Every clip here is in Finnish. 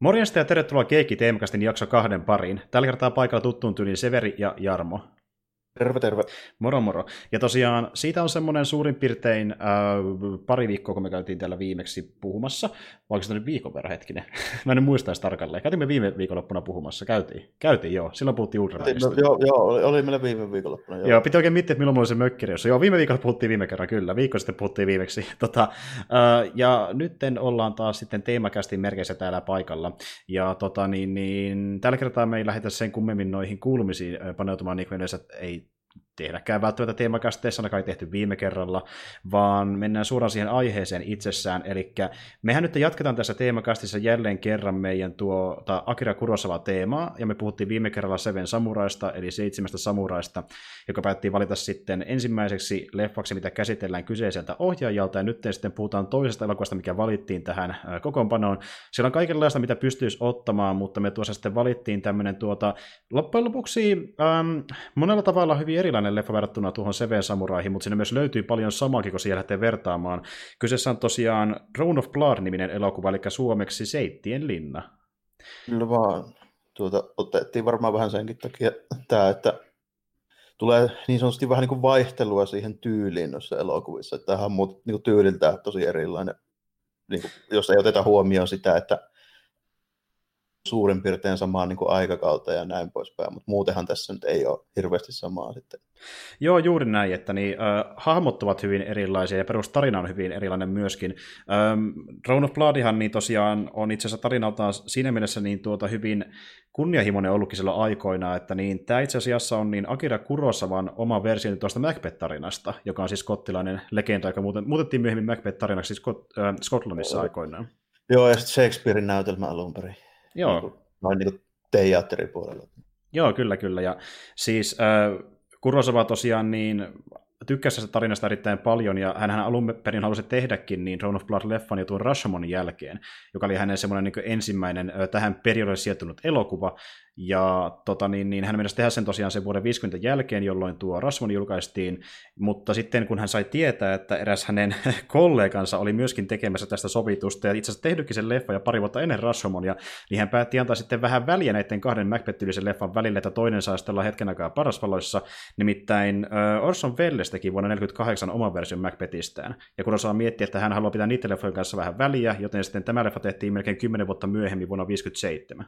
Morjesta ja tervetuloa Keikki Teemakastin jakso kahden pariin. Tällä kertaa paikalla tuttuun tyyliin Severi ja Jarmo. Terve, terve. Moro, moro. Ja tosiaan siitä on semmoinen suurin piirtein äh, pari viikkoa, kun me käytiin täällä viimeksi puhumassa. Vai se nyt viikon verran hetkinen? Mä en muista edes tarkalleen. Käytimme viime viikonloppuna puhumassa. Käytiin. Käytiin, joo. Silloin puhuttiin Ultramanista. No, joo, joo, oli, oli meillä viime viikonloppuna. Joo. joo, piti oikein miettiä, että milloin mulla se mökkirjossa. Joo, viime viikolla puhuttiin viime kerran, kyllä. Viikko sitten puhuttiin viimeksi. Tota, äh, ja nyt ollaan taas sitten teemakästin merkeissä täällä paikalla. Ja tota, niin, niin, tällä kertaa me ei lähdetä sen kummemmin noihin kuulumisiin paneutumaan, niin kuin yleensä ei tehdäkään välttämättä teemakästeessä, ainakaan ei tehty viime kerralla, vaan mennään suoraan siihen aiheeseen itsessään. Eli mehän nyt jatketaan tässä teemakastissa jälleen kerran meidän tuota Akira Kurosawa teemaa, ja me puhuttiin viime kerralla Seven Samuraista, eli seitsemästä samuraista, joka päättiin valita sitten ensimmäiseksi leffaksi, mitä käsitellään kyseiseltä ohjaajalta, ja nyt sitten puhutaan toisesta elokuvasta, mikä valittiin tähän kokoonpanoon. Siellä on kaikenlaista, mitä pystyisi ottamaan, mutta me tuossa sitten valittiin tämmöinen tuota, loppujen lopuksi ähm, monella tavalla hyvin erilainen erilainen leffa verrattuna tuohon Seven Samuraihin, mutta siinä myös löytyy paljon samaakin, kun siellä lähtee vertaamaan. Kyseessä on tosiaan Throne of Blood-niminen elokuva, eli suomeksi Seittien linna. Kyllä vaan. Tuota, otettiin varmaan vähän senkin takia tämä, että tulee niin sanotusti vähän niin kuin vaihtelua siihen tyyliin noissa elokuvissa. Tämähän on niin kuin tyyliltään tosi erilainen, niin kuin, jos ei oteta huomioon sitä, että suurin piirtein samaan niin kuin aikakautta ja näin poispäin, mutta muutenhan tässä nyt ei ole hirveästi samaa sitten. Joo, juuri näin, että niin, äh, hahmot ovat hyvin erilaisia ja perustarina on hyvin erilainen myöskin. Ähm, Throne of Bloodihan niin tosiaan on itse asiassa tarinaltaan siinä mielessä niin tuota hyvin kunnianhimoinen ollutkin silloin aikoina, että niin, tämä itse asiassa on niin Akira Kurosavan oma versio tuosta Macbeth-tarinasta, joka on siis skottilainen legenda, joka muuten, muutettiin myöhemmin Macbeth-tarinaksi siis Scot- äh, Skotlannissa aikoinaan. Joo, ja sitten Shakespearein näytelmä alun perin. Joo. Niin kuin, noin niin teatteripuolella. Joo, kyllä, kyllä. Ja siis äh, Kurosawa tosiaan niin tykkäsi tästä tarinasta erittäin paljon, ja hän alun perin halusi tehdäkin niin Throne of Blood-leffan jo tuon Rashomonin jälkeen, joka oli hänen semmoinen niin ensimmäinen tähän periodille sijoittunut elokuva, ja tota, niin, niin hän meinasi tehdä sen tosiaan sen vuoden 50 jälkeen, jolloin tuo Rasmon julkaistiin, mutta sitten kun hän sai tietää, että eräs hänen kollegansa oli myöskin tekemässä tästä sovitusta, ja itse asiassa tehdytkin sen leffa ja pari vuotta ennen Rashomonia, niin hän päätti antaa sitten vähän väliä näiden kahden macbeth leffan välille, että toinen saa olla hetken aikaa parasvaloissa, nimittäin Orson Welles teki vuonna 1948 oman version Macbethistään, ja kun osaa miettiä, että hän haluaa pitää niiden leffojen kanssa vähän väliä, joten sitten tämä leffa tehtiin melkein 10 vuotta myöhemmin vuonna 1957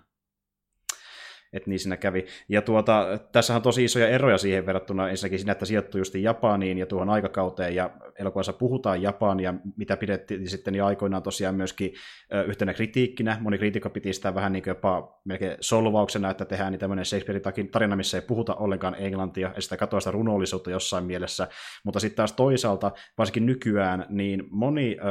että niin siinä kävi. Ja tuota, tässä on tosi isoja eroja siihen verrattuna ensinnäkin siinä, että sijoittuu just Japaniin ja tuohon aikakauteen, ja elokuvassa puhutaan Japania, mitä pidettiin sitten jo aikoinaan tosiaan myöskin yhtenä kritiikkinä. Moni kriitikko piti sitä vähän niin kuin jopa melkein solvauksena, että tehdään niin tämmöinen Shakespeare tarina, missä ei puhuta ollenkaan englantia, ja sitä katoa sitä runollisuutta jossain mielessä. Mutta sitten taas toisaalta, varsinkin nykyään, niin moni ö,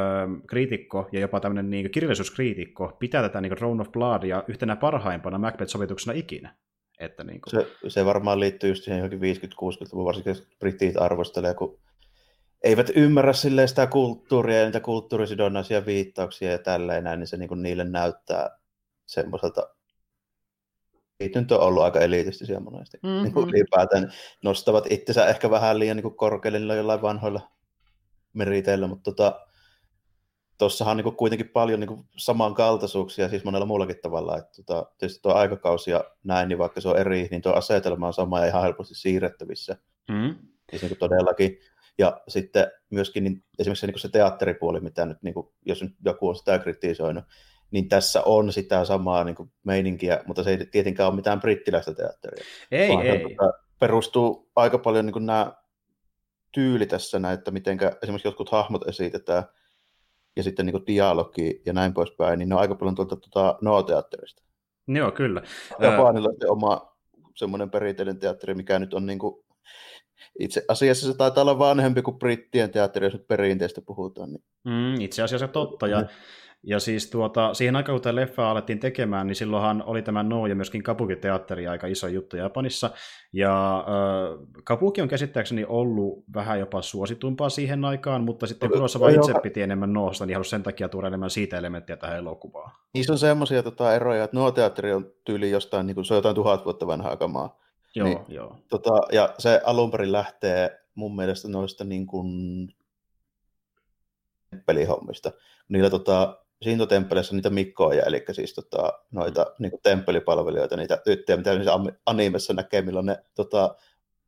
kriitikko ja jopa tämmöinen niin kirjallisuuskriitikko pitää tätä niin Throne of Bloodia yhtenä parhaimpana Macbeth-sovituksena ikinä. Että niin kuin... se, se, varmaan liittyy just siihen johonkin 50-60-luvun, varsinkin britit arvostelee, kun eivät ymmärrä sitä kulttuuria ja niitä kulttuurisidonnaisia viittauksia ja tälleen näin, niin se niin kuin niille näyttää semmoiselta nyt on ollut aika elitistisiä monesti. Mm-hmm. Niin kuin ylipäätään nostavat itsensä ehkä vähän liian niin kuin korkealle niillä jollain vanhoilla meriteillä, mutta tota, tuossahan on niin kuitenkin paljon niin samankaltaisuuksia, siis monella muullakin tavalla. Että tota, tietysti tuo aikakausi ja näin, niin vaikka se on eri, niin tuo asetelma on sama ja ihan helposti siirrettävissä. Mm. Siis niin todellakin. Ja sitten myöskin niin, esimerkiksi se, niin se teatteripuoli, mitä nyt, niin kuin, jos nyt joku on sitä kritisoinut, niin tässä on sitä samaa niin kuin meininkiä, mutta se ei tietenkään ole mitään brittiläistä teatteria. Ei, vaan ei. Tota, perustuu aika paljon niin kuin nämä tyyli tässä, että miten esimerkiksi jotkut hahmot esitetään, ja sitten niin kuin dialogi ja näin poispäin, niin ne on aika paljon tuolta tuota Noa-teatterista. Joo, kyllä. Japanilla on oma semmoinen perinteinen teatteri, mikä nyt on niin kuin, itse asiassa se taitaa olla vanhempi kuin brittien teatteri, jos nyt perinteistä puhutaan. Niin. Mm, itse asiassa totta, ja mm. Ja siis tuota, siihen aikaan, kun tämä leffa alettiin tekemään, niin silloinhan oli tämä No ja myöskin Kabuki-teatteri aika iso juttu Japanissa. Ja äh, Kabuki on käsittääkseni ollut vähän jopa suositumpaa siihen aikaan, mutta sitten Kurosawa itse piti enemmän Noosta, niin halusi sen takia tuoda enemmän siitä elementtiä tähän elokuvaan. Niissä on semmoisia tota, eroja, että No-teatteri on tyyli jostain, niin kuin, se on jotain tuhat vuotta vanhaa kamaa. Joo, niin, joo. Tota, ja se alun perin lähtee mun mielestä noista niin kuin, pelihommista. Niillä tota, Shinto-temppeleissä niitä mikkoja, eli siis tota, noita niin kuin temppelipalvelijoita, niitä tyttöjä, mitä niissä animessa näkee, milloin ne tota,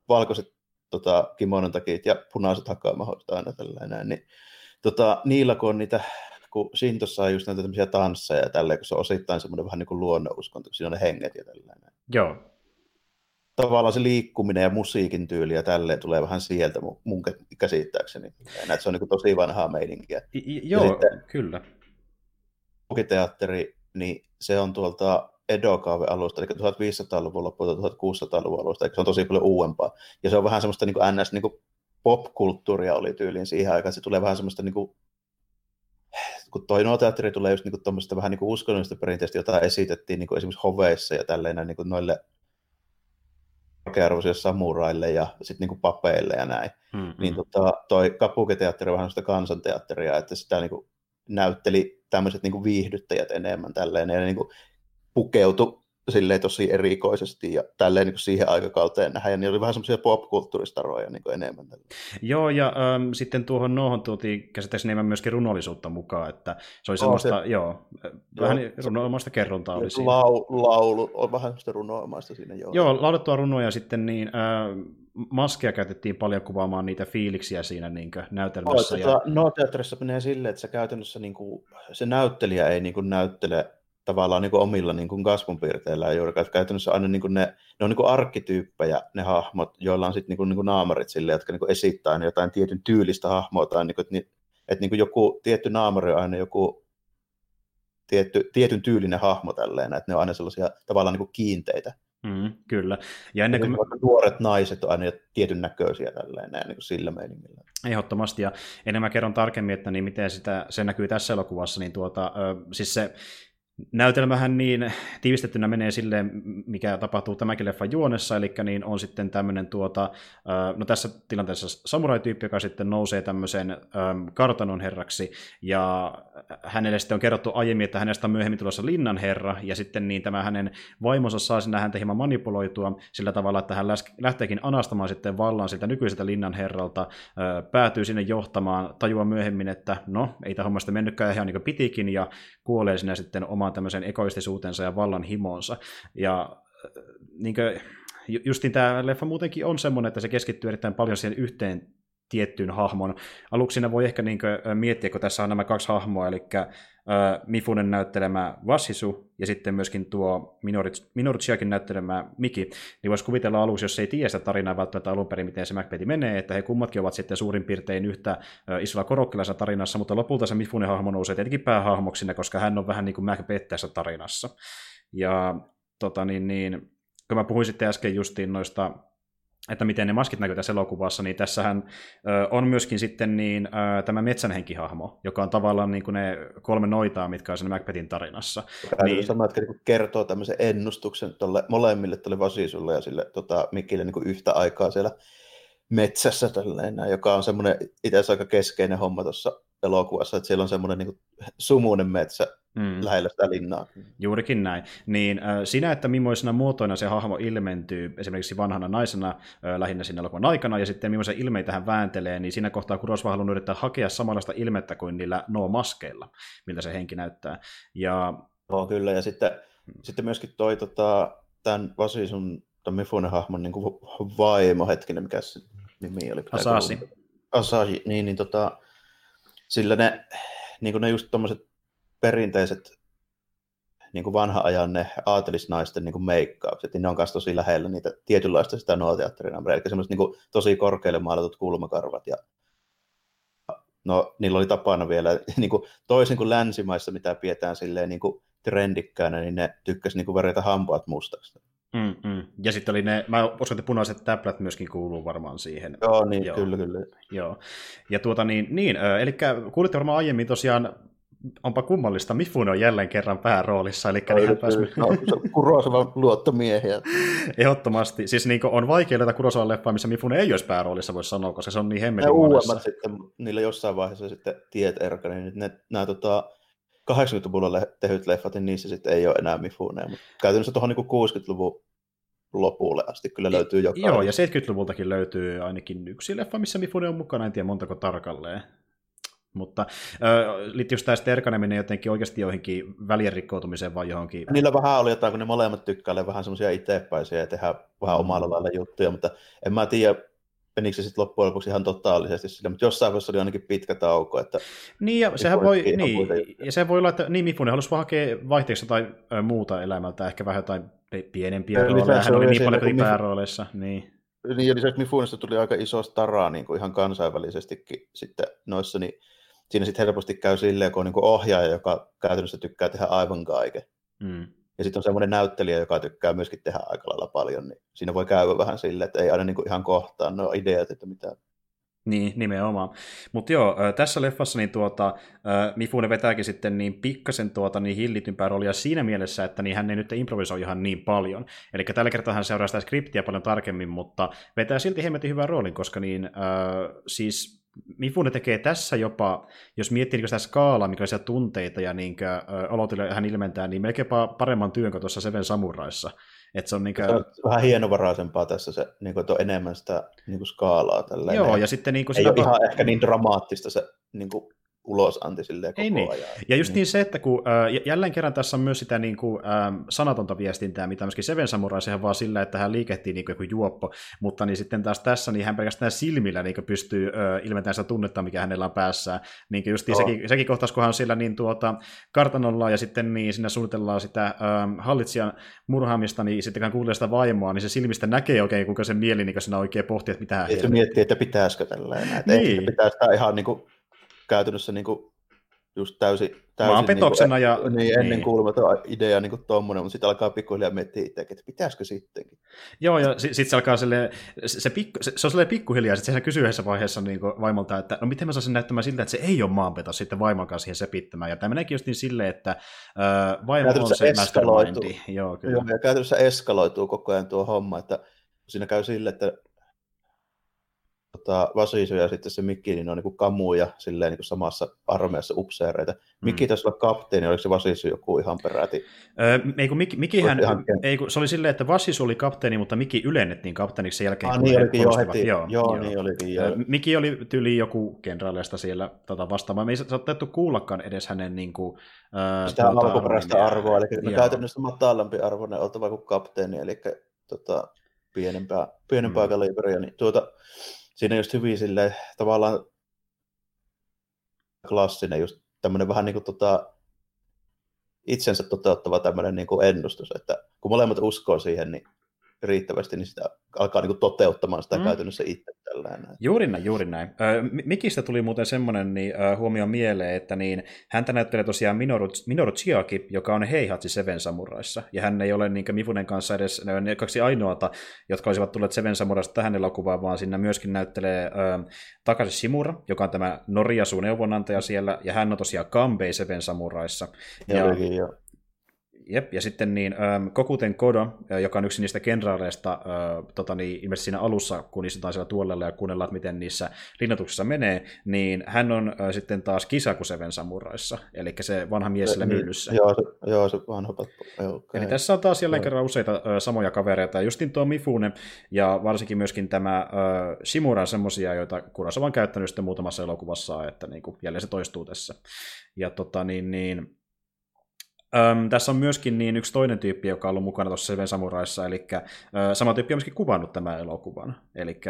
valkoiset tota, kimonon takit ja punaiset hakamahot aina tällainen, niin tota, niillä kun on niitä, kun Shintossa on just näitä tämmöisiä tansseja ja tälleen, kun se on osittain semmoinen vähän niin kuin luonnonuskonto, siinä on ne henget ja tällainen. Joo. Tavallaan se liikkuminen ja musiikin tyyli ja tälleen tulee vähän sieltä mun, käsittääkseni. Näet, se on niin kuin tosi vanhaa meininkiä. I, joo, sitten, kyllä. Teatteri, niin se on tuolta Edo-kaave-alusta, eli 1500-luvun loppuun 1600-luvun alusta, eli se on tosi paljon uudempaa. Ja se on vähän semmoista niin kuin NS niin kuin pop-kulttuuria oli tyyliin siihen aikaan, se tulee vähän semmoista niin kuin, kun toi teatteri tulee just niin kuin vähän niin kuin uskonnollista perinteistä, jota esitettiin niin kuin esimerkiksi hoveissa ja tälleen niin kuin noille korkearvoisille samuraille ja sitten niin papeille ja näin. Mm-hmm. Niin tota, toi kapuketeatteri on vähän semmoista kansanteatteria, että sitä niin kuin näytteli tämmöiset niin kuin viihdyttäjät enemmän tälleen, ja ne niin kuin pukeutui silleen tosi erikoisesti ja tälleen niin kuin siihen aikakauteen nähdään, ja niin oli vähän semmoisia popkulttuuristaroja niin kuin enemmän. Joo, ja äm, sitten tuohon nohon tuotiin käsittääkseni enemmän myöskin runollisuutta mukaan, että se oli semmoista, oh, se, joo, vähän joo, runoimaista kerrontaa oli siinä. Lau, laulu, on vähän semmoista runoimaista siinä, joo. Joo, laulettua runoja sitten niin, äh, maskeja käytettiin paljon kuvaamaan niitä fiiliksiä siinä niin näytelmässä. Oh, ja... No, teatterissa menee silleen, että se käytännössä niin kuin, se näyttelijä ei niin kuin, näyttele tavallaan niin kuin omilla niin kuin kasvunpiirteillä juurikaan. Käytännössä aina niin kuin ne, ne on niin kuin arkkityyppejä, ne hahmot, joilla on sitten niin kuin, niin kuin naamarit sille, jotka niin kuin esittää aina jotain tietyn tyylistä hahmoa, tai niin kuin, että, että niin kuin joku tietty naamari on aina joku tietty, tietyn tyylinen hahmo tälleen, että ne on aina sellaisia tavallaan niin kuin kiinteitä. Mm, kyllä. Ja ennen kuin... Nuoret naiset on aina tietyn näköisiä tälleen, näin, niin kuin sillä meiningillä. Ehdottomasti, ja ennen mä kerron tarkemmin, että niin miten sitä, se näkyy tässä elokuvassa, niin tuota, siis se näytelmähän niin tiivistettynä menee silleen, mikä tapahtuu tämäkin leffan juonessa, eli niin on sitten tämmöinen tuota, no tässä tilanteessa samurai-tyyppi, joka sitten nousee tämmöisen kartanon herraksi, ja hänelle sitten on kerrottu aiemmin, että hänestä on myöhemmin tulossa linnan herra, ja sitten niin tämä hänen vaimonsa saa sinä häntä hieman manipuloitua sillä tavalla, että hän lähteekin anastamaan sitten vallan siltä nykyiseltä linnan herralta, päätyy sinne johtamaan, tajua myöhemmin, että no, ei tämä hommasta mennytkään ihan niin kuin pitikin, ja kuolee sinne sitten omaan tämmöisen egoistisuutensa ja vallan himonsa. Ja äh, niin kuin, justin tämä leffa muutenkin on semmoinen, että se keskittyy erittäin paljon siihen yhteen tiettyyn hahmon. Aluksi siinä voi ehkä niin kuin, miettiä, kun tässä on nämä kaksi hahmoa, eli äh, Mifunen näyttelemä Vasisu ja sitten myöskin tuo Minorutsiakin näyttelemä Miki, niin voisi kuvitella aluksi, jos ei tiedä sitä tarinaa välttämättä alun perin, miten se Macbethi menee, että he kummatkin ovat sitten suurin piirtein yhtä äh, isolla korokkilaisessa tarinassa, mutta lopulta se Mifunen hahmo nousee tietenkin päähahmoksi, koska hän on vähän niin kuin Macbeth tässä tarinassa. Ja tota niin, niin, kun mä puhuin sitten äsken justiin noista että miten ne maskit näkyy tässä elokuvassa, niin tässähän ö, on myöskin sitten niin, ö, tämä metsänhenkihahmo, joka on tavallaan niin kuin ne kolme noitaa, mitkä on siinä Macbethin tarinassa. Tämä niin, sama, että niin kertoo tämmöisen ennustuksen tolle, molemmille tälle Vasisulle ja sille tota, Mikille niin yhtä aikaa siellä metsässä, tälleen, joka on semmoinen itse asiassa aika keskeinen homma tuossa elokuvassa, että siellä on semmoinen niin sumuinen metsä mm. lähellä sitä linnaa. Juurikin näin. Niin äh, sinä, että millaisena muotoina se hahmo ilmentyy esimerkiksi vanhana naisena äh, lähinnä siinä elokuvan aikana, ja sitten millaisia ilmeitä hän vääntelee, niin siinä kohtaa Kurosawa halunnut yrittää hakea samanlaista ilmettä kuin niillä no-maskeilla, miltä se henki näyttää. Ja... No, kyllä, ja sitten, mm. sitten myöskin toi tota, tämän Vasisun, tämän Mifunen hahmon niin kuin vaimo, hetkinen, mikä se nimi oli? Asasi. Asasi, niin, niin tota, sillä ne, niin kuin ne just tuommoiset perinteiset niin kuin vanha ajan ne aatelisnaisten niin kuin meikkaukset, niin ne on myös tosi lähellä niitä tietynlaista sitä nuoteatterina, eli semmoiset niin tosi korkealle maalatut kulmakarvat ja no niillä oli tapana vielä, niin kuin, toisin kuin länsimaissa, mitä pidetään silleen niin kuin trendikkäänä, niin ne tykkäsi niin kuin värjätä hampaat mustaksi. Mm, mm. Ja sitten oli ne, mä uskon, että punaiset täplät myöskin kuuluu varmaan siihen. Joo, niin, Joo. kyllä, kyllä. Joo. Ja tuota niin, niin eli kuulitte varmaan aiemmin tosiaan onpa kummallista, Mifune on jälleen kerran pääroolissa, eli niin hän pääsi... No, Kurosavan luottomiehiä. Ehdottomasti. Siis niin on vaikea löytää Kurosavan leffaa, missä Mifune ei olisi pääroolissa, voisi sanoa, koska se on niin hemmetin uudemmat sitten, niillä jossain vaiheessa sitten tiet erkani, niin ne, nämä tota, 80-luvulla tehdyt leffat, niin niissä sitten ei ole enää Mifune. Mutta käytännössä tuohon niin 60-luvun lopulle asti kyllä löytyy joka. Joo, ja 70-luvultakin löytyy ainakin yksi leffa, missä Mifune on mukana, en tiedä montako tarkalleen. Mutta äh, liittyykö tämä sterkaneminen jotenkin oikeasti joihinkin välien rikkoutumiseen vai johonkin? Niillä vähän oli jotain, kun ne molemmat tykkäilee vähän semmoisia itsepäisiä ja tehdään vähän omalla lailla juttuja, mutta en mä tiedä, menikö se sitten loppujen lopuksi ihan totaalisesti sillä, mutta jossain vaiheessa oli ainakin pitkä tauko. Että niin, ja sehän voi, niin, ja se voi olla, että niin Mifune halusi vaan hakea vaihteeksi tai muuta elämältä, ehkä vähän jotain pienempiä rooleja, hän oli niin paljon kuin päärooleissa. Niin. Niin, ja lisäksi Mifunesta tuli aika iso staraa niin kuin ihan kansainvälisestikin sitten noissa, niin siinä sitten helposti käy silleen, kun on niin kuin ohjaaja, joka käytännössä tykkää tehdä aivan kaiken. Mm. Ja sitten on semmoinen näyttelijä, joka tykkää myöskin tehdä aika lailla paljon, niin siinä voi käydä vähän silleen, että ei aina niin kuin ihan kohtaan no ideat, että mitä niin, nimenomaan. Mutta joo, tässä leffassa niin tuota, Mifune vetääkin sitten niin pikkasen tuota, niin hillitympää roolia siinä mielessä, että niin hän ei nyt improvisoi ihan niin paljon. Eli tällä kertaa hän seuraa sitä skriptiä paljon tarkemmin, mutta vetää silti hemmetin hyvän roolin, koska niin, äh, siis Mifune tekee tässä jopa, jos miettii niin sitä skaalaa, mikä tunteita ja niin kuin, hän ilmentää, niin melkein paremman työn kuin tuossa Seven Samuraissa. Et se on, niin kuin... se on vähän hienovaraisempaa tässä, se, niin kuin, on enemmän sitä niin kuin skaalaa. Tälleen. Joo, ja sitten niin kuin Ei ole ihan ehkä niin dramaattista se niin kuin, ulosanti silleen koko Ei niin. ajan. Ja just niin. niin se, että kun äh, jälleen kerran tässä on myös sitä niin kuin, äh, sanatonta viestintää, mitä myöskin Seven Samurai, sehän vaan sillä, että hän liikehtii niin kuin joku juoppo, mutta niin sitten taas tässä, niin hän pelkästään silmillä niin pystyy äh, ilmentämään sitä tunnetta, mikä hänellä on päässä. Niin just no. sekin, sekin kohtaus, kun hän on siellä niin tuota, kartanolla ja sitten niin sinne suunnitellaan sitä äh, hallitsijan murhaamista, niin sitten kun hän kuulee sitä vaimoa, niin se silmistä näkee oikein, kuinka se mieli niin siinä oikein pohtii, että mitä hän Se miettii, että pitäisikö tällainen. Niin. Että pitää sitä ihan niin kuin käytännössä niin kuin just täysin, täysin Maanpetoksena niin kuin, ja... Niin, ennen niin. kuulumaton idea niin kuin tommonen, mutta sitten alkaa pikkuhiljaa miettiä itse, että pitäisikö sittenkin. Joo, ja sitten sit se alkaa silleen, se, pikku, se, se on silleen pikkuhiljaa, sitten se kysyy yhdessä vaiheessa niin kuin vaimolta, että no miten mä saisin näyttämään siltä, että se ei ole maanpetos sitten vaimon kanssa siihen sepittämään, ja tämä meneekin just niin silleen, että äh, vaimo on se mastermindi. Joo, kyllä. Joo, ja käytännössä eskaloituu koko ajan tuo homma, että siinä käy silleen, että tota, Vasisu ja sitten se Mikki, niin ne on niin kamuja silleen niin samassa armeijassa upseereita. Mm. Mikki taisi olla kapteeni, oliko se Vasisu joku ihan peräti? Öö, ei kun Mikki, Mikihän, ihan... ei kun, se oli silleen, että Vasisu oli kapteeni, mutta Mikki ylennettiin kapteeniksi sen jälkeen. Ah, niin olikin jo heti. Joo, joo, joo, niin olikin joo. Mikki oli tyyli joku kenraaleista siellä tota, vastaamaan. Me ei saatettu kuullakaan edes hänen niin kuin, äh, Sitä tuota, alkuperäistä arvoa, eli joo. käytännössä matalampi arvoinen oltava kuin kapteeni, eli tota, pienempää, pienempää mm. kaliberia. Niin, tuota, siinä just hyvin sille tavallaan klassinen, just tämmöinen vähän niin kuin tota, itsensä toteuttava tämmöinen niin kuin ennustus, että kun molemmat uskoo siihen, niin riittävästi, niin sitä alkaa niin toteuttamaan sitä mm. käytännössä itse. Tällainen. Juuri näin, juuri näin. Mikistä tuli muuten semmoinen niin, huomio mieleen, että niin, häntä näyttelee tosiaan Minoru, Minoru Chiaki, joka on Heihatsi Seven Samuraissa, ja hän ei ole niin Mifunen kanssa edes ne kaksi ainoata, jotka olisivat tulleet Seven Samuraista tähän elokuvaan, vaan siinä myöskin näyttelee äh, Takashi Shimura, joka on tämä Noriasu neuvonantaja siellä, ja hän on tosiaan Kambei Seven Samuraissa. Ja, ja. Jep, ja sitten niin, ähm, Kokuten Kodo, joka on yksi niistä kenraaleista, äh, tota, niin, ilmeisesti siinä alussa, kun istutaan siellä tuolella ja kuunnellaan, miten niissä linnoituksissa menee, niin hän on äh, sitten taas Kisaku Seven Samuraissa, eli se vanha mies siellä myllyssä. Joo, se, joo, se vanha okay. Eli tässä on taas jälleen kerran useita äh, samoja kavereita, justin tuo Mifune, ja varsinkin myöskin tämä äh, Shimura on semmosia, joita Kurosawa on käyttänyt sitten muutamassa elokuvassa, että niin kuin, jälleen se toistuu tässä. Ja tota, niin, niin, Öm, tässä on myöskin niin yksi toinen tyyppi, joka on ollut mukana tuossa Seven Samuraissa, eli ö, sama tyyppi on myöskin kuvannut tämän elokuvan, eli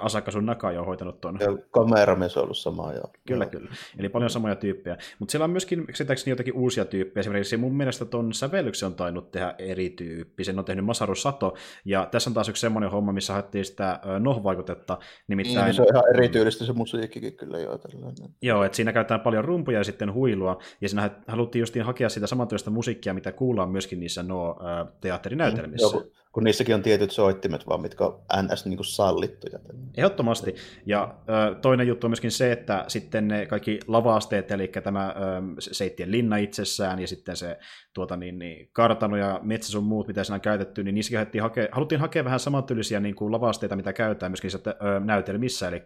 Asaka Sun Nakai on hoitanut tuon. Kameramies on ollut sama, joo. Kyllä, joo. kyllä. Eli paljon samoja tyyppejä. Mutta siellä on myöskin käsittääkseni jotakin uusia tyyppejä. Esimerkiksi mun mielestä tuon sävellyksen on tainnut tehdä eri tyyppi. Sen on tehnyt Masaru Sato, ja tässä on taas yksi semmoinen homma, missä haettiin sitä noh-vaikutetta. Nimittäin... Niin, se on ihan erityylistä se musiikkikin kyllä joo. Tällainen. Joo, että siinä käytetään paljon rumpuja ja sitten huilua, ja siinä haluttiin justiin hakea sitä samantyöstä musiikkia, mitä kuullaan myöskin niissä no, teatterinäytelmissä. Joo, kun, niissäkin on tietyt soittimet vaan, mitkä on ns. Niin kuin sallittuja. Ehdottomasti. Ja toinen juttu on myöskin se, että sitten ne kaikki lavaasteet, eli tämä Seittien linna itsessään ja sitten se tuota, niin, niin, kartano ja metsä sun muut, mitä siinä on käytetty, niin niissäkin haluttiin hakea, haluttiin hakea vähän samantyylisiä niin kuin lavasteita, mitä käytetään myöskin sieltä, ö, näytelmissä. Eli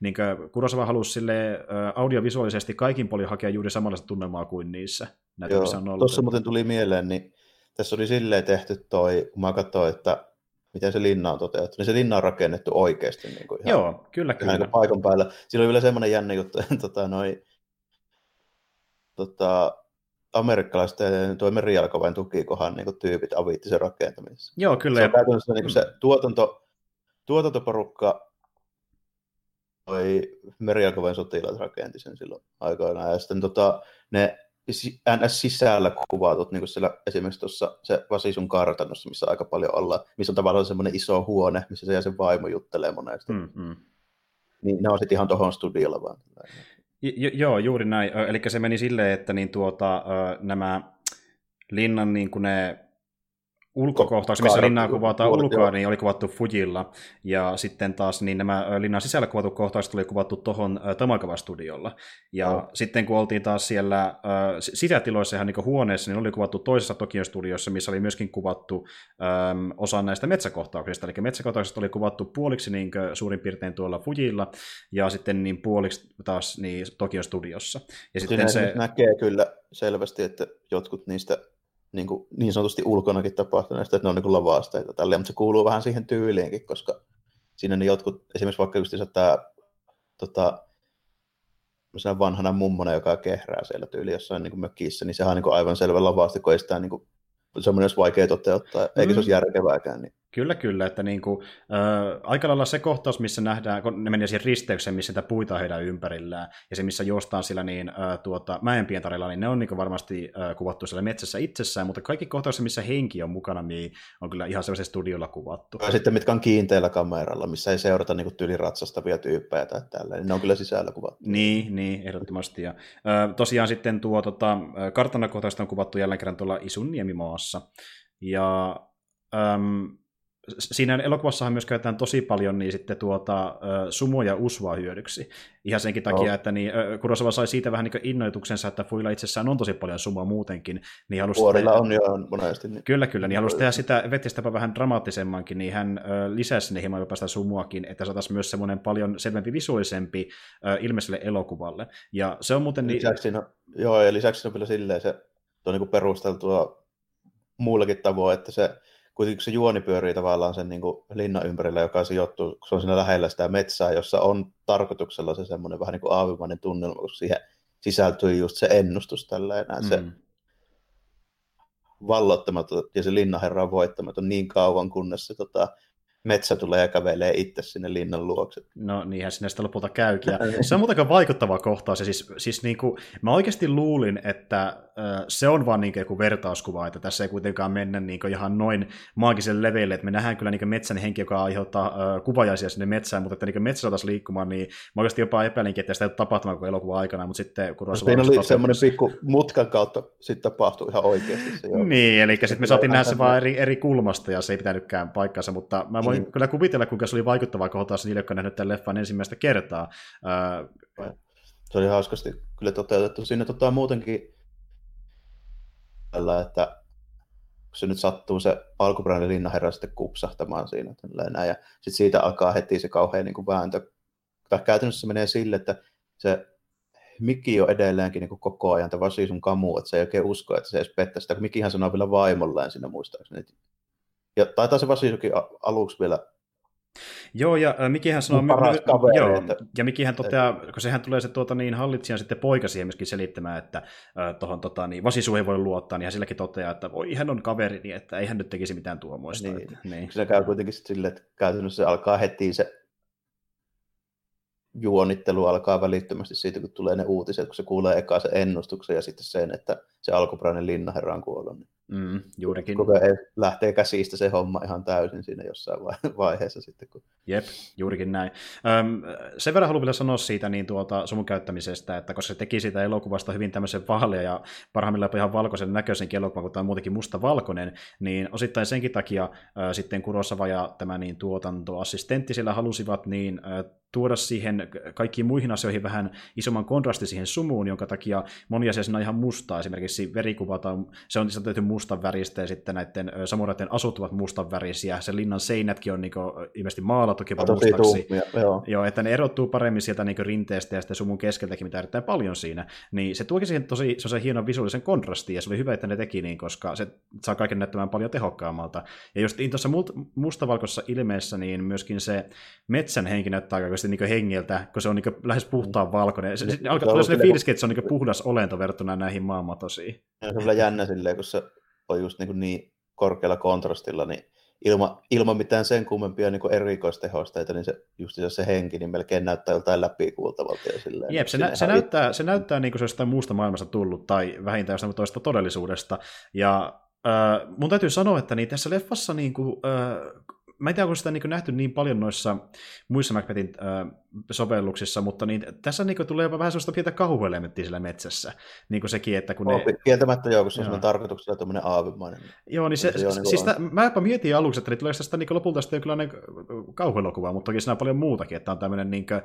niin Kurosawa halusi sille, ö, audiovisuaalisesti kaikin puolin hakea juuri samanlaista tunnelmaa kuin niissä näytelmissä on ollut. Tuossa muuten tuli mieleen, niin tässä oli silleen tehty toi, kun mä katsoin, että miten se linna on toteutettu, niin se linna on rakennettu oikeasti. Niin kuin ihan, Joo, kyllä, kyllä. Niin paikan päällä. Siinä oli vielä semmoinen jännä juttu, että tota, noi, tota, amerikkalaisten tuo merijalkavain tukikohan niin tyypit avitti sen rakentamisessa. Joo, kyllä. Se on käytännössä niin se tuotanto, tuotantoporukka toi merijalkavain sotilaat rakenti sen silloin aikoinaan. Ja sitten tota, ne NS sisällä kuvatut, niin kuin siellä esimerkiksi tuossa se Vasisun kartanossa, missä aika paljon ollaan, missä on tavallaan semmoinen iso huone, missä se ja sen vaimo juttelee monesti. Mm, mm. Niin ne on sitten ihan tuohon studiolla vaan. Jo, joo, juuri näin. Eli se meni silleen, että niin tuota, nämä linnan niin kuin ne ulkokohtaus, missä linnaa kuvataan ulkoa, niin oli kuvattu Fujilla, ja sitten taas niin nämä linnan sisällä kuvatut kohtaukset oli kuvattu tuohon Tamakawa-studiolla. Ja no. sitten kun oltiin taas siellä äh, sisätiloissa ihan niin huoneessa, niin oli kuvattu toisessa Tokio-studiossa, missä oli myöskin kuvattu ähm, osa näistä metsäkohtauksista. Eli metsäkohtaukset oli kuvattu puoliksi niin suurin piirtein tuolla Fujilla, ja sitten niin puoliksi taas niin Tokio-studiossa. Ja sitten se... näkee kyllä selvästi, että jotkut niistä niin, kuin, niin sanotusti ulkonakin tapahtuneista, että ne on niin lavasteita tälleen, mutta se kuuluu vähän siihen tyyliinkin, koska siinä ne jotkut, esimerkiksi vaikka just tämä tota, vanhana mummona, joka kehrää siellä tyyli jossain niin mökissä, niin sehän on niin aivan selvä lavaste, kun ei sitä niin kuin, semmoinen olisi vaikea toteuttaa, eikä mm. se olisi järkevääkään. Niin. Kyllä, kyllä. Että niin kuin, äh, aika lailla se kohtaus, missä nähdään, kun ne menee siihen risteykseen, missä niitä puita heidän ympärillään, ja se, missä juostaan sillä niin, äh, tuota, mäenpientarilla, niin ne on niin kuin varmasti äh, kuvattu siellä metsässä itsessään, mutta kaikki kohtaukset, missä henki on mukana, niin on kyllä ihan sellaisella studiolla kuvattu. Ja sitten mitkä on kiinteällä kameralla, missä ei seurata niin kuin ratsastavia tyyppejä tai tällä, niin ne on kyllä sisällä kuvattu. Niin, niin ehdottomasti. Ja, äh, tosiaan sitten tuo tota, kartanakohtausta on kuvattu jälleen kerran tuolla Isunniemimaassa. Ja ähm, siinä elokuvassahan myös käytetään tosi paljon niin sitten tuota, sumoa ja usvaa hyödyksi. Ihan senkin takia, no. että niin, Kurosawa sai siitä vähän niin innoituksensa, että Fuilla itsessään on tosi paljon sumoa muutenkin. Niin halusi tehdä, on jo monesti. Niin. Kyllä, kyllä. Niin halusi tehdä sitä vettistäpä vähän dramaattisemmankin, niin hän lisäsi sinne hieman jopa sitä sumuakin, että saataisiin myös semmoinen paljon selvempi visuaalisempi ilmeiselle elokuvalle. Ja se on muuten... Niin... Lisäksi siinä, joo, ja lisäksi on vielä silleen se, on niin perusteltua muullakin tavoin, että se kuitenkin se juoni pyörii tavallaan sen niin kuin linnan ympärillä, joka sijoittuu, kun se on siinä lähellä sitä metsää, jossa on tarkoituksella se semmoinen vähän niin kuin aavimainen tunnelma, koska siihen sisältyy just se ennustus tälleen, mm. se vallottamaton ja se linnanherra on voittamaton niin kauan, kunnes se tota, metsä tulee ja kävelee itse sinne linnan luokse. No niinhän sinne sitten lopulta käykin. Ja se on muutenkin vaikuttava kohtaus. Ja siis, siis niin kuin, mä oikeasti luulin, että se on vaan niin joku vertauskuva, että tässä ei kuitenkaan mennä niin ihan noin maagisen leveille, että me nähdään kyllä niin metsän henki, joka aiheuttaa äh, kuvajaisia sinne metsään, mutta että niin metsä saataisiin liikkumaan, niin mä oikeasti jopa epäilinkin, että sitä ei tapahtumaan kuin elokuva aikana, mutta sitten kun no, Siinä oli semmoinen pikku mutkan kautta sitten tapahtui ihan oikeasti. Se niin, eli sitten me saatiin nähdä se vaan eri, eri kulmasta ja se ei pitänytkään paikkansa, mutta mä voin voin niin. kyllä kuvitella, kuinka se oli vaikuttava kohtaus niille, jotka on nähnyt tämän leffan ensimmäistä kertaa. Se oli hauskasti kyllä toteutettu. Siinä tota, muutenkin tällä, että se nyt sattuu se alkuperäinen linnanherra sitten kupsahtamaan siinä. Näin, ja sitten siitä alkaa heti se kauhean niin kuin vääntö. Tai käytännössä se menee sille, että se Mikki on edelleenkin niin kuin koko ajan tämä sun kamu, että se ei oikein usko, että se edes pettää sitä, kun Mikihän sanoo vielä vaimolleen siinä muistaakseni, ja taitaa se Vasisukin aluksi vielä Joo, ja äh, Mikihän sanoo... Paras kaveri, joo, että, ja Mikihän toteaa, että, kun sehän tulee se tuota, niin hallitsijan sitten poika siihen myöskin selittämään, että äh, tohon, tota, niin, Vasisu ei voi luottaa, niin hän silläkin toteaa, että voi, hän on kaveri, niin että ei hän nyt tekisi mitään tuomoista. Niin, että, niin. Se käy kuitenkin silleen, että käytännössä se alkaa heti se juonittelu alkaa välittömästi siitä, kun tulee ne uutiset, kun se kuulee eka se ennustuksen ja sitten sen, että se alkuperäinen linnaherra on kuollut. Niin Mm, juurikin. Koko lähtee käsistä se homma ihan täysin siinä jossain vaiheessa sitten. Kun... Jep, juurikin näin. Öm, sen verran haluan vielä sanoa siitä niin tuota sumun käyttämisestä, että koska se teki siitä elokuvasta hyvin tämmöisen vaalea ja parhaimmillaan ihan valkoisen näköisen elokuva, kun tämä on muutenkin musta-valkoinen, niin osittain senkin takia äh, sitten Kurosava ja tämä niin tuotantoassistentti siellä halusivat niin äh, tuoda siihen kaikkiin muihin asioihin vähän isomman kontrasti siihen sumuun, jonka takia moni asia on ihan mustaa. Esimerkiksi verikuvat on, se on tehty mustan väristä ja sitten näiden samuraiden asut ovat mustan värisiä. Se linnan seinätkin on niin ilmeisesti maalattu jopa mustaksi. tummia, joo. Joo, että ne erottuu paremmin sieltä niin rinteestä ja sitten sumun keskeltäkin, mitä erittäin paljon siinä. Niin se tuokin siihen tosi se, se hieno visuaalisen kontrastin, ja se oli hyvä, että ne teki niin, koska se saa kaiken näyttämään paljon tehokkaammalta. Ja just tuossa mustavalkoisessa ilmeessä, niin myöskin se metsän henki näyttää aika niin hengiltä, kun se on niin lähes puhtaan valkoinen. Se, se, se alkaa tulla sellainen fiilis, että se on niin puhdas olento verrattuna näihin maanmatosiin. Ja se on kyllä jännä silleen, kun se on just niin, niin korkealla kontrastilla, niin ilma, ilman mitään sen kummempia niin erikoistehosteita, niin se, just se henki niin melkein näyttää joltain läpikuultavalta. Ja silleen, Jep, se, nä- se, näyttää, se näyttää niin kuin se jostain muusta maailmasta tullut, tai vähintään jostain toista todellisuudesta. Ja äh, mun täytyy sanoa, että niin tässä leffassa niin kuin, äh, mä en tiedä, onko sitä niin nähty niin paljon noissa muissa Macbethin äh, sovelluksissa, mutta niin, tässä niin tulee vähän sellaista pientä kauhuelementtiä sillä metsässä. Niin kuin sekin, että kun ne... Kieltämättä joo, kun se on tarkoituksella tuommoinen aavimainen. Joo, niin se, se, se niin siis sitä, mä jopa mietin aluksi, että niin tuleeko tästä niin lopulta sitten jonkinlainen kauhuelokuva, mutta toki siinä on paljon muutakin, että on tämmöinen niin kuin, äh,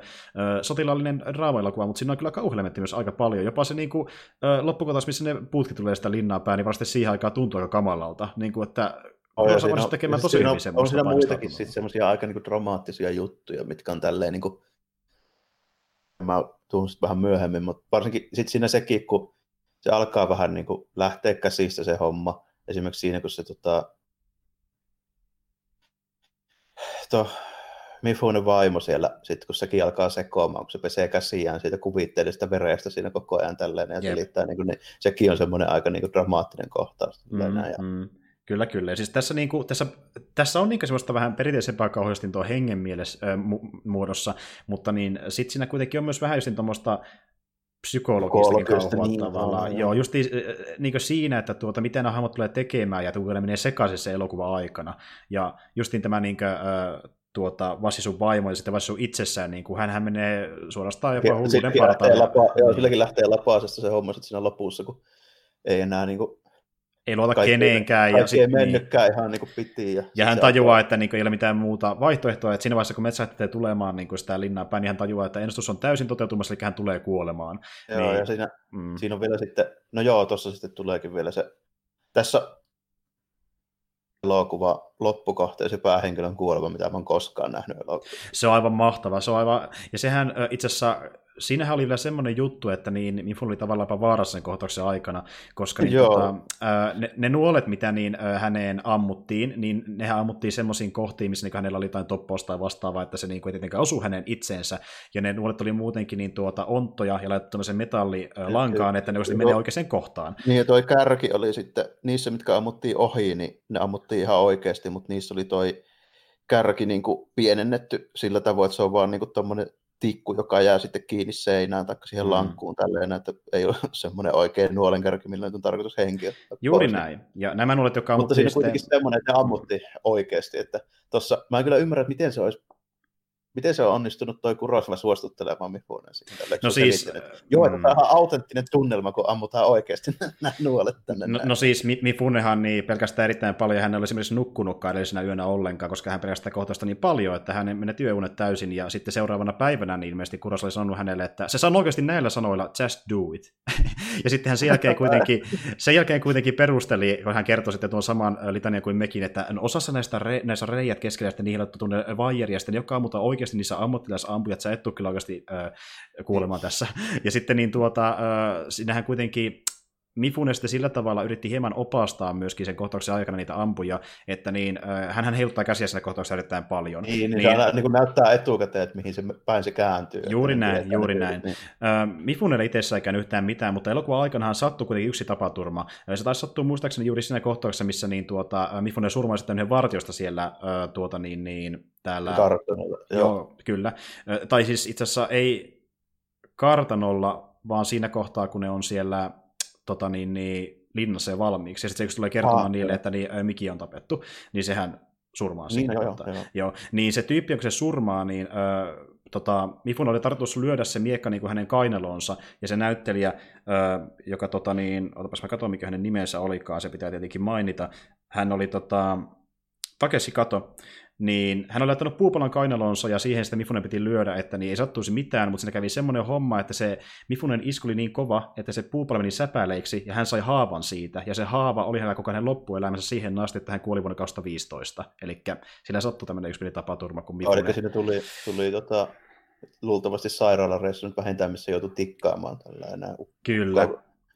sotilaallinen draama-elokuva, mutta siinä on kyllä kauhuelementti myös aika paljon. Jopa se niin kuin, äh, loppukotaus, missä ne puutkin tulee sitä linnaa päin, niin varmasti siihen aikaan tuntuu aika kamalalta. Niin kuin, että Ja siinä on, tekemään tosi siinä hyvin on, on siinä muitakin sitten semmoisia aika niinku dramaattisia juttuja, mitkä on tälleen niinku, mä tuun sitten vähän myöhemmin, mutta varsinkin sitten siinä sekin, kun se alkaa vähän niinku lähteä käsistä se homma, esimerkiksi siinä, kun se tota, to, Mifunen vaimo siellä, sitten kun sekin alkaa sekoamaan, kun se pesee käsiään siitä kuvitteellisesta verestä siinä koko ajan tälleen, ja selittää, niin, niin sekin on semmoinen aika niin kuin dramaattinen kohtaus. Mm, ja, mm. Kyllä, kyllä. Ja siis tässä, niin kuin, tässä, tässä on niin semmoista vähän perinteisempää kauheasti tuo hengen mielessä, äh, mu- muodossa, mutta niin sitten siinä kuitenkin on myös vähän just tuommoista psykologistakin kauhua niin, tavallaan. Joo, joo just niin siinä, että tuota, miten nämä hahmot tulee tekemään ja kuinka ne menee sekaisin se elokuva aikana. Ja justiin tämä niin kuin, äh, tuota, Vassi sun vaimo ja sitten Vassi sun itsessään, niin kuin hänhän menee suorastaan jopa hulluuden partaan. Joo, silläkin lähtee lapaasesta se homma sitten siinä lopussa, kun ei enää niin kuin ei luota kaikki, kenenkään. Kaikki ja sit, ei niin- mennytkään niin, ihan niin kuin piti. Ja, ja hän tajuaa, että niin, ei ole mitään muuta vaihtoehtoa, että siinä vaiheessa, kun metsähtee tulemaan niin sitä linnaa päin, niin hän tajuaa, että ennustus on täysin toteutumassa, eli hän tulee kuolemaan. Joo, niin, ja siinä, mm. siinä on vielä sitten, no joo, tuossa sitten tuleekin vielä se, tässä elokuva loppukohta ja se päähenkilön kuolema, mitä mä oon koskaan nähnyt elokuvassa. Se on aivan mahtava. Se on aivan... Ja sehän itse asiassa siinähän oli vielä semmoinen juttu, että niin Mifun oli tavallaan jopa vaarassa sen kohtauksen aikana, koska niin, tota, ne, ne, nuolet, mitä niin, häneen ammuttiin, niin nehän ammuttiin semmoisiin kohtiin, missä niin hänellä oli jotain toppausta tai vastaavaa, että se niin ei tietenkään osu hänen itseensä, ja ne nuolet oli muutenkin niin tuota, onttoja ja laitettu tämmöisen metallilankaan, että ne oikeasti menee oikeaan kohtaan. Niin, ja toi kärki oli sitten, niissä, mitkä ammuttiin ohi, niin ne ammuttiin ihan oikeasti, mutta niissä oli toi kärki niin kuin pienennetty sillä tavoin, että se on vaan niin kuin tikku, joka jää sitten kiinni seinään tai siihen mm. lankkuun tälleen, että ei ole semmoinen oikein nuolenkärki, millä on tarkoitus henkiä. Juuri pois. näin. Ja nämä nuolet, jotka Mutta siinä kuitenkin semmoinen, että ne ammutti oikeasti. Että tossa, mä en kyllä ymmärrä, että miten se olisi Miten se on onnistunut toi Kurosla suostuttelemaan Mifunen siihen? No siis... Joo, että mm. tämä on autenttinen tunnelma, kun ammutaan oikeasti nämä nuolet tänne. No, no siis Mifunehan niin pelkästään erittäin paljon, hän oli esimerkiksi nukkunutkaan edellisenä yönä ollenkaan, koska hän pelkästään kohtausta niin paljon, että hän menee työunet täysin, ja sitten seuraavana päivänä niin ilmeisesti Kurosla oli sanonut hänelle, että se sanoo oikeasti näillä sanoilla, just do it. ja sitten hän sen jälkeen kuitenkin, sen jälkeen kuitenkin perusteli, kun hän kertoi sitten tuon saman litanian kuin mekin, että osassa näistä, re, näissä reijät keskellä, että niihin on vaijeri, ja sitten joka ammutaan oikein oikeasti niissä ammattilaisampujat, sä et tule kyllä oikeasti äh, kuulemaan tässä. Ja sitten niin tuota, äh, sinähän kuitenkin Mifune sitten sillä tavalla yritti hieman opastaa myöskin sen kohtauksen aikana niitä ampuja, että niin, hän heiluttaa käsiä siinä kohtauksessa erittäin paljon. Niin, niin, niin, se niin kuin näyttää etukäteen, että mihin se päin se kääntyy. Juuri näin, juuri näin. Niin. Äh, Mifunelle itsessä ei yhtään mitään, mutta elokuvan aikanahan sattui kuitenkin yksi tapaturma. Se taisi sattua muistaakseni juuri siinä kohtauksessa, missä niin, tuota, Mifune surmasi sitten yhden vartiosta siellä tuota, niin, niin, täällä... Kartanolla, joo. joo. kyllä. Tai siis itse asiassa ei kartanolla, vaan siinä kohtaa, kun ne on siellä tota niin, niin, linnassa jo valmiiksi, ja sitten se tulee kertomaan ah, niille, joo. että niin, Miki on tapettu, niin sehän surmaa niin, siinä joo, joo. joo. Niin se tyyppi, kun se surmaa, niin ö, tota, Mifun oli tarkoitus lyödä se miekka niin kuin hänen kainalonsa, ja se näyttelijä, ö, joka, tota, niin, otapas mä katson, mikä hänen nimensä olikaan, se pitää tietenkin mainita, hän oli tota, Takeshi Kato, niin hän oli laittanut puupalan kainalonsa ja siihen sitten Mifunen piti lyödä, että niin ei sattuisi mitään, mutta siinä kävi semmoinen homma, että se Mifunen isku oli niin kova, että se puupala meni säpäleiksi ja hän sai haavan siitä. Ja se haava oli hänellä koko hänen loppuelämänsä siihen asti, että hän kuoli vuonna 2015. Eli sillä sattui tämmöinen yksi tapaturma kuin Mifunen. Oliko siinä tuli, tuli tota, luultavasti sairaalareissu nyt vähintään, missä joutui tikkaamaan tällä enää. Kyllä.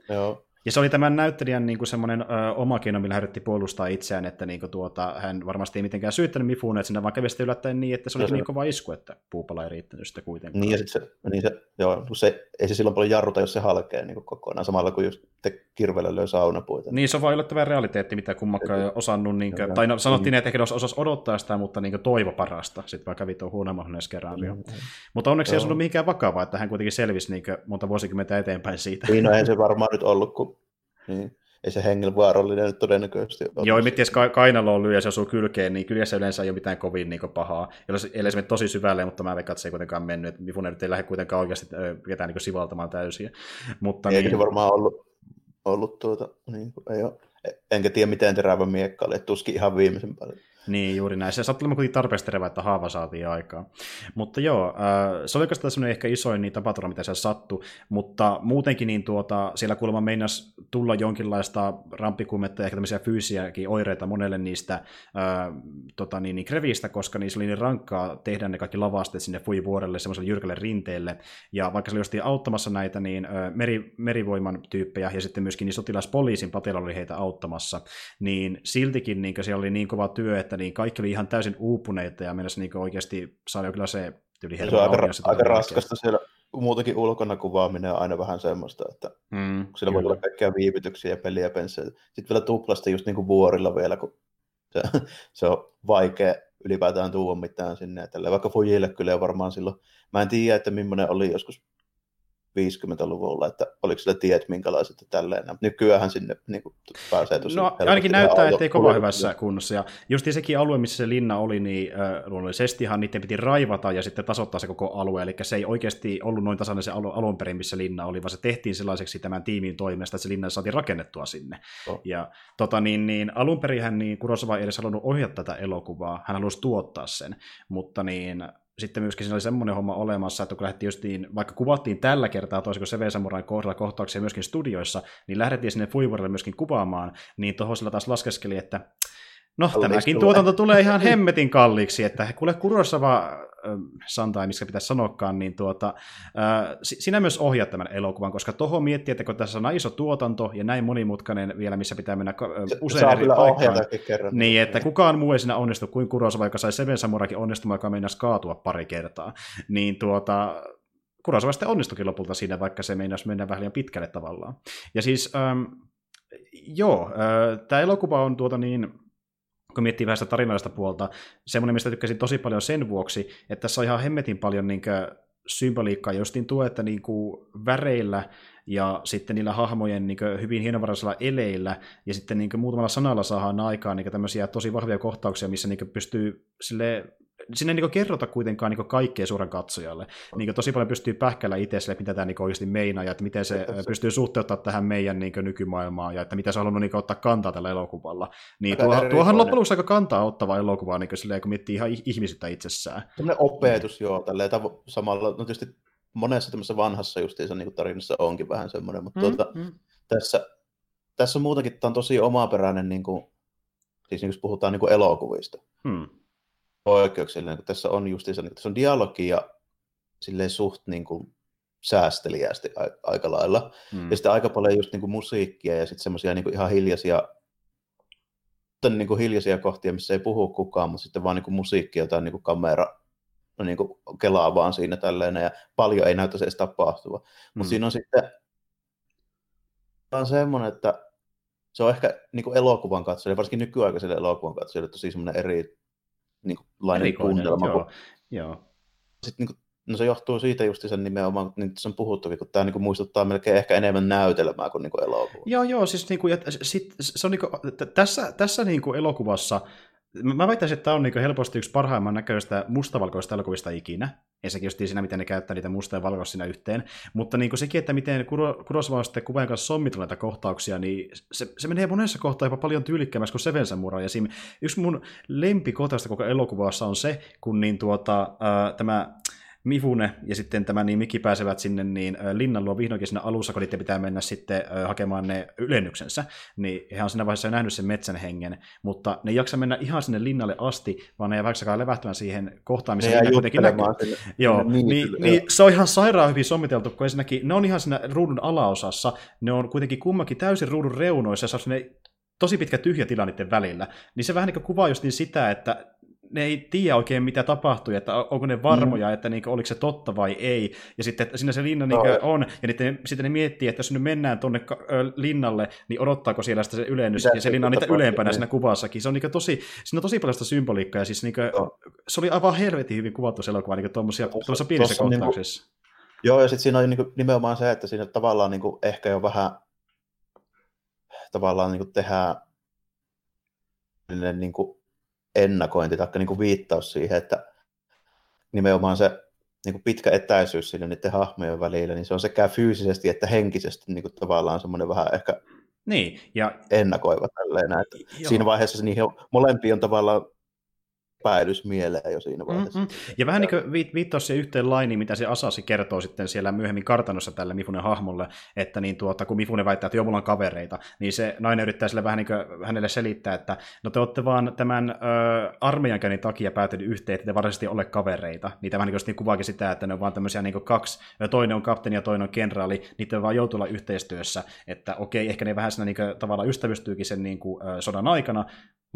Joo. Ja se oli tämän näyttelijän niin kuin semmoinen ö, oma keino, millä hän yritti puolustaa itseään, että niin kuin, tuota, hän varmasti ei mitenkään syyttänyt Mifuun, että sinne vaan kävi yllättäen niin, että se oli niin kova isku, että puupala ei riittänyt sitä kuitenkaan. Niin, ja sit se, niin se, joo, se, ei se silloin paljon jarruta, jos se halkee niin kuin kokonaan, samalla kuin just te kirvellä löi saunapuita. Niin, se on vaan yllättävä realiteetti, mitä kummakaan ei osannut, niin kuin, tai no, sanottiin, että ehkä osasi odottaa sitä, mutta niin kuin, toivo parasta, sitten vaan kävi tuon huonomman skenaario. Mm, mutta onneksi ei ollut mihinkään vakavaa, että hän kuitenkin selvisi niin kuin, monta vuosikymmentä eteenpäin siitä. Niin, no ei se varmaan nyt ollut, kun niin. Ei se hengenvaarallinen nyt todennäköisesti ole. Joo, miettii, jos ka- kainaloon lyö ja se osuu kylkeen, niin kyllä se yleensä ei ole mitään kovin niin pahaa. Ellei se mene tosi syvälle, mutta mä veikkaan, että se ei kuitenkaan mennyt. Että Mifune nyt ei lähde kuitenkaan oikeasti ketään niin sivaltamaan täysin. Mutta Eikä niin... se varmaan ollut, ollut tuota, niin, ei ole. Enkä tiedä, miten terävä miekka oli, tuskin ihan viimeisen paljon. Niin, juuri näin. Se sattui kuitenkin tarpeeksi että haava saatiin aikaa. Mutta joo, äh, se oli oikeastaan semmoinen ehkä isoin niin tapaturma, mitä siellä sattui, mutta muutenkin niin tuota, siellä kuulemma meinas tulla jonkinlaista rampikuumetta ja ehkä tämmöisiä fyysisiäkin oireita monelle niistä äh, tota, niin, niin krevistä, koska niissä oli niin rankkaa tehdä ne kaikki lavasteet sinne fuivuorelle, semmoiselle jyrkälle rinteelle, ja vaikka se oli auttamassa näitä niin äh, meri, merivoiman tyyppejä, ja sitten myöskin niin sotilaspoliisin patilla oli heitä auttamassa, niin siltikin niin siellä oli niin kova työ, että niin kaikki oli ihan täysin uupuneita ja mennessä niin oikeasti saada kyllä se tyyli Se on aika, aika raskasta siellä muutenkin ulkona kuvaaminen on aina vähän semmoista, että mm, siellä voi olla kaikkia viivytyksiä ja peliä pensseja. Sitten vielä tuplasta just niin kuin vuorilla vielä, kun se, se on vaikea ylipäätään tuoda mitään sinne. Tälle. Vaikka Fujille kyllä varmaan silloin, mä en tiedä, että millainen oli joskus 50-luvulla, että oliko sillä tiet minkälaiset ja tälleen. Nykyään sinne niin kuin, pääsee tosi No ainakin näyttää, ettei kovin hyvässä kunnossa. Ja just sekin alue, missä se linna oli, niin äh, luonnollisestihan niiden piti raivata ja sitten tasoittaa se koko alue. Eli se ei oikeasti ollut noin tasainen se alu, alun perin, missä linna oli, vaan se tehtiin sellaiseksi tämän tiimin toimesta, että se linna saatiin rakennettua sinne. Oh. Ja tota, niin, niin, alun perin niin Kurosawa ei edes halunnut ohjata tätä elokuvaa, hän halusi tuottaa sen, mutta niin sitten myöskin siinä oli semmoinen homma olemassa, että kun lähdettiin justiin, vaikka kuvattiin tällä kertaa toisin kuin CV Samurain kohdalla kohtauksia myöskin studioissa, niin lähdettiin sinne Fuivorille myöskin kuvaamaan, niin tuohon sillä taas laskeskeli, että no Kalliiksi tämäkin tulee. tuotanto tulee ihan hemmetin kalliiksi, että kuule Kurosawa Santai, missä pitäisi sanoakaan, niin tuota, sinä myös ohjaat tämän elokuvan, koska tuohon miettii, että kun tässä on iso tuotanto ja näin monimutkainen vielä, missä pitää mennä usein eri paikkaan, niin että kukaan muu ei siinä onnistu kuin Kurosawa, joka sai Seven Samurakin onnistumaan, joka meinasi kaatua pari kertaa, niin tuota, Kurosawa sitten onnistukin lopulta siinä, vaikka se meinasi mennä vähän liian pitkälle tavallaan. Ja siis, ähm, joo, äh, tämä elokuva on tuota niin, kun miettii vähän sitä tarinallista puolta, semmoinen, mistä tykkäsin tosi paljon sen vuoksi, että tässä on ihan hemmetin paljon niin symboliikkaa justiin tuo, että niin kuin väreillä ja sitten niillä hahmojen niin hyvin hienovaraisilla eleillä ja sitten niin muutamalla sanalla saadaan aikaan niin tämmöisiä tosi vahvia kohtauksia, missä niin pystyy sille sinne ei niin kerrota kuitenkaan niin kaikkea suuren katsojalle. Niin tosi paljon pystyy pähkällä itse sille, mitä tämä niin oikeasti meinaa, ja että miten se pystyy suhteuttamaan tähän meidän niin nykymaailmaan, ja että mitä se on halunnut niin ottaa kantaa tällä elokuvalla. Niin tuo, tuohan loppujen lopuksi aika kantaa ottava elokuva, niin silleen, kun miettii ihan ihmisyyttä itsessään. Sellainen opetus, joo, tälleen tavo- samalla, no tietysti monessa tämmöisessä vanhassa justiinsa niin tarinassa onkin vähän semmoinen, mutta mm, tuota, mm. tässä, tässä muutenkin tämä on tosi omaperäinen, niin kuin, siis niin, jos puhutaan niin kuin elokuvista. Hmm poikkeuksellinen, kun tässä on justiinsa, niin tässä on dialogi ja silleen suht niin kuin säästeliästi aika lailla. Mm. Ja sitten aika paljon just niin kuin musiikkia ja sitten semmoisia niin ihan hiljaisia niin kuin hiljaisia kohtia, missä ei puhu kukaan, mutta sitten vaan niin kuin musiikki, jotain niin kuin kamera no niin kuin kelaa vaan siinä tälleen, ja paljon ei näytä se edes tapahtua. Mm. Mutta siinä on sitten on semmoinen, että se on ehkä niin kuin elokuvan katsojille, varsinkin nykyaikaiselle elokuvan katsojille, tosi semmoinen eri niin kuin, lainen tunnelma. Joo, joo. Sitten, niin kuin, no se johtuu siitä just sen nimenomaan, niin se on puhuttukin, kun tämä niin kuin, muistuttaa melkein ehkä enemmän näytelmää kuin, niin kuin elokuva. Joo, joo, siis niin kuin, ja sit, se on niin kuin, tässä, tässä niin kuin elokuvassa mä väittäisin, että tämä on niin helposti yksi parhaimman näköistä mustavalkoista elokuvista ikinä. Ensinnäkin just siinä, miten ne käyttää niitä musta ja valkoista siinä yhteen. Mutta niin sekin, että miten Kurosawa sitten kuvan kanssa sommitella näitä kohtauksia, niin se, se menee monessa kohtaa jopa paljon tyylikkäämmäksi kuin Seven Samurai. Siinä, yksi mun lempikohtaista koko elokuvassa on se, kun niin tuota, ää, tämä Mifune ja sitten tämä niin Miki pääsevät sinne niin linnan luo vihdoinkin siinä alussa, kun niiden pitää mennä sitten hakemaan ne ylennyksensä, niin he on siinä vaiheessa nähnyt sen metsän hengen, mutta ne ei jaksa mennä ihan sinne linnalle asti, vaan ne ei vaikka levähtämään siihen kohtaan, missä ne kuitenkin näkyy. Sinne, Joo, sinne niin, niin, niin, se on ihan sairaan hyvin sommiteltu, kun ensinnäkin ne on ihan siinä ruudun alaosassa, ne on kuitenkin kummakin täysin ruudun reunoissa, ja se on tosi pitkä tyhjä tila niiden välillä, niin se vähän niin kuvaa just niin sitä, että ne ei tiedä oikein mitä tapahtui, että onko ne varmoja, mm. että niinku, oliko se totta vai ei. Ja sitten siinä se linna no. niinku on, ja niiden, sitten ne miettii, että jos nyt mennään tuonne linnalle, niin odottaako siellä sitä se ylennys, Mitä ja se linna on niitä ylempänä niin. siinä kuvassakin. Se on niinku tosi, siinä on tosi paljon sitä symboliikkaa, ja siis niinku, no. se oli aivan helvetin hyvin kuvattu se elokuva niinku tuommoisissa pienissä niinku- kohtauksissa. Niinku, joo, ja sitten siinä on niinku nimenomaan se, että siinä tavallaan niinku ehkä jo vähän tavallaan niinku tehdään niin kuin ennakointi tai niin kuin viittaus siihen, että nimenomaan se niin kuin pitkä etäisyys sinne niiden hahmojen välillä, niin se on sekä fyysisesti että henkisesti niin kuin tavallaan semmoinen vähän ehkä niin, ja... ennakoiva tälleen. Että siinä vaiheessa niihin molempia on tavallaan päädys mieleen jo siinä vaiheessa. Mm-hmm. Ja vähän niin kuin viittaa se yhteen lainiin, mitä se Asasi kertoo sitten siellä myöhemmin kartanossa tälle Mifunen hahmolle, että niin tuota, kun Mifune väittää, että joo, mulla on kavereita, niin se nainen yrittää sille vähän niin kuin hänelle selittää, että no te olette vaan tämän ö, armeijankäynnin takia päätynyt yhteen, että te varsinaisesti ole kavereita. Niitä vähän niin niin kuvaakin sitä, että ne on vaan tämmöisiä niin kaksi, toinen on kapteeni ja toinen on kenraali, niitä vaan joutuu olla yhteistyössä, että okei, ehkä ne vähän siinä niin kuin, tavallaan ystävystyykin sen niin kuin, sodan aikana,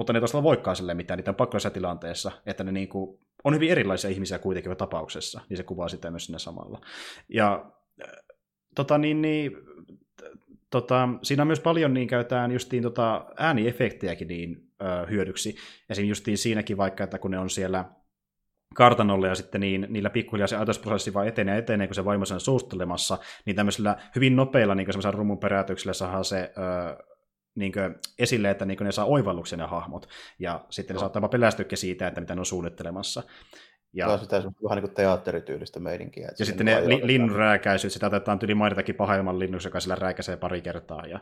mutta ne tosiaan voikaan sille mitään, niitä on pakko tilanteessa, että ne niin kuin, on hyvin erilaisia ihmisiä kuitenkin tapauksessa, niin se kuvaa sitä myös sinne samalla. Ja tota, niin, niin, tota, siinä on myös paljon niin käytetään justiin tota, ääniefektejäkin niin, ö, hyödyksi. Esimerkiksi justiin siinäkin vaikka, että kun ne on siellä kartanolle ja sitten niin, niillä pikkuhiljaa se ajatusprosessi vaan etenee etenee, kun se vaimo sen suustelemassa, niin tämmöisellä hyvin nopeilla niin rumun peräytyksillä saadaan se ö, niin kuin, esille, että niin kuin ne saa oivalluksen ne hahmot, ja sitten no. ne saattaa pelästyäkin siitä, että mitä ne on suunnittelemassa. Ja, Tämä on sitä vähän niin kuin teatterityylistä meininkiä. Ja sitten ne li, linnunrääkäisyt, sitä otetaan tyli mainitakin pahemman linnuksi, joka sillä rääkäsee pari kertaa. Ja,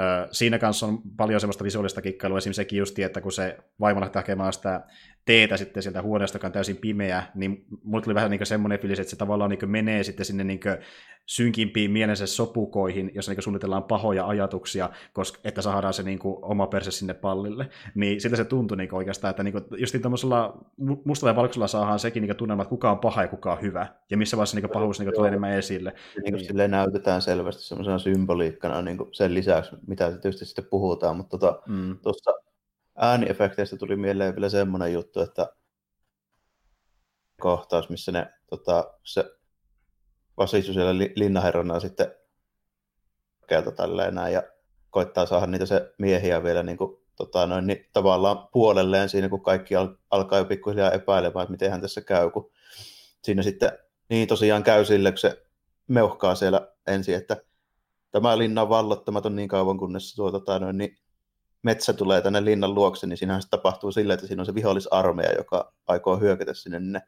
ö, siinä kanssa on paljon semmoista visuaalista kikkailua, esimerkiksi sekin justi, että kun se vaimo lähtee hakemaan sitä teetä sitten sieltä huoneesta, joka on täysin pimeä, niin mulle tuli vähän niin semmoinen fiilis, että se tavallaan niin menee sitten sinne niin synkimpiin mielensä sopukoihin, jossa niin suunnitellaan pahoja ajatuksia, koska, että saadaan se niin oma perse sinne pallille. Niin siltä se tuntui niin oikeastaan, että niin kuin, just niin tuollaisella mustalla ja valkoisella saadaan sekin niin tunnelma, että kuka on paha ja kuka on hyvä, ja missä vaiheessa niin pahuus niin tulee enemmän esille. Niin kuin niin. näytetään selvästi semmoisena symboliikkana niin sen lisäksi, mitä tietysti sitten puhutaan, mutta tuota, mm. tuossa ääniefekteistä tuli mieleen vielä semmoinen juttu, että kohtaus, missä ne tota, se vasistu siellä linnaherrana sitten kelta tälleen näin, ja koittaa saada niitä se miehiä vielä niin kuin, tota, noin, niin, tavallaan puolelleen siinä, kun kaikki al- alkaa jo pikkuhiljaa epäilemään, että miten hän tässä käy, kun siinä sitten niin tosiaan käy sille, kun se meuhkaa siellä ensin, että tämä linna on vallottamaton niin kauan, kunnes tuo, tota, noin, niin metsä tulee tänne linnan luokse, niin siinähän se tapahtuu sillä, että siinä on se vihollisarmeija, joka aikoo hyökätä sinne, niin ne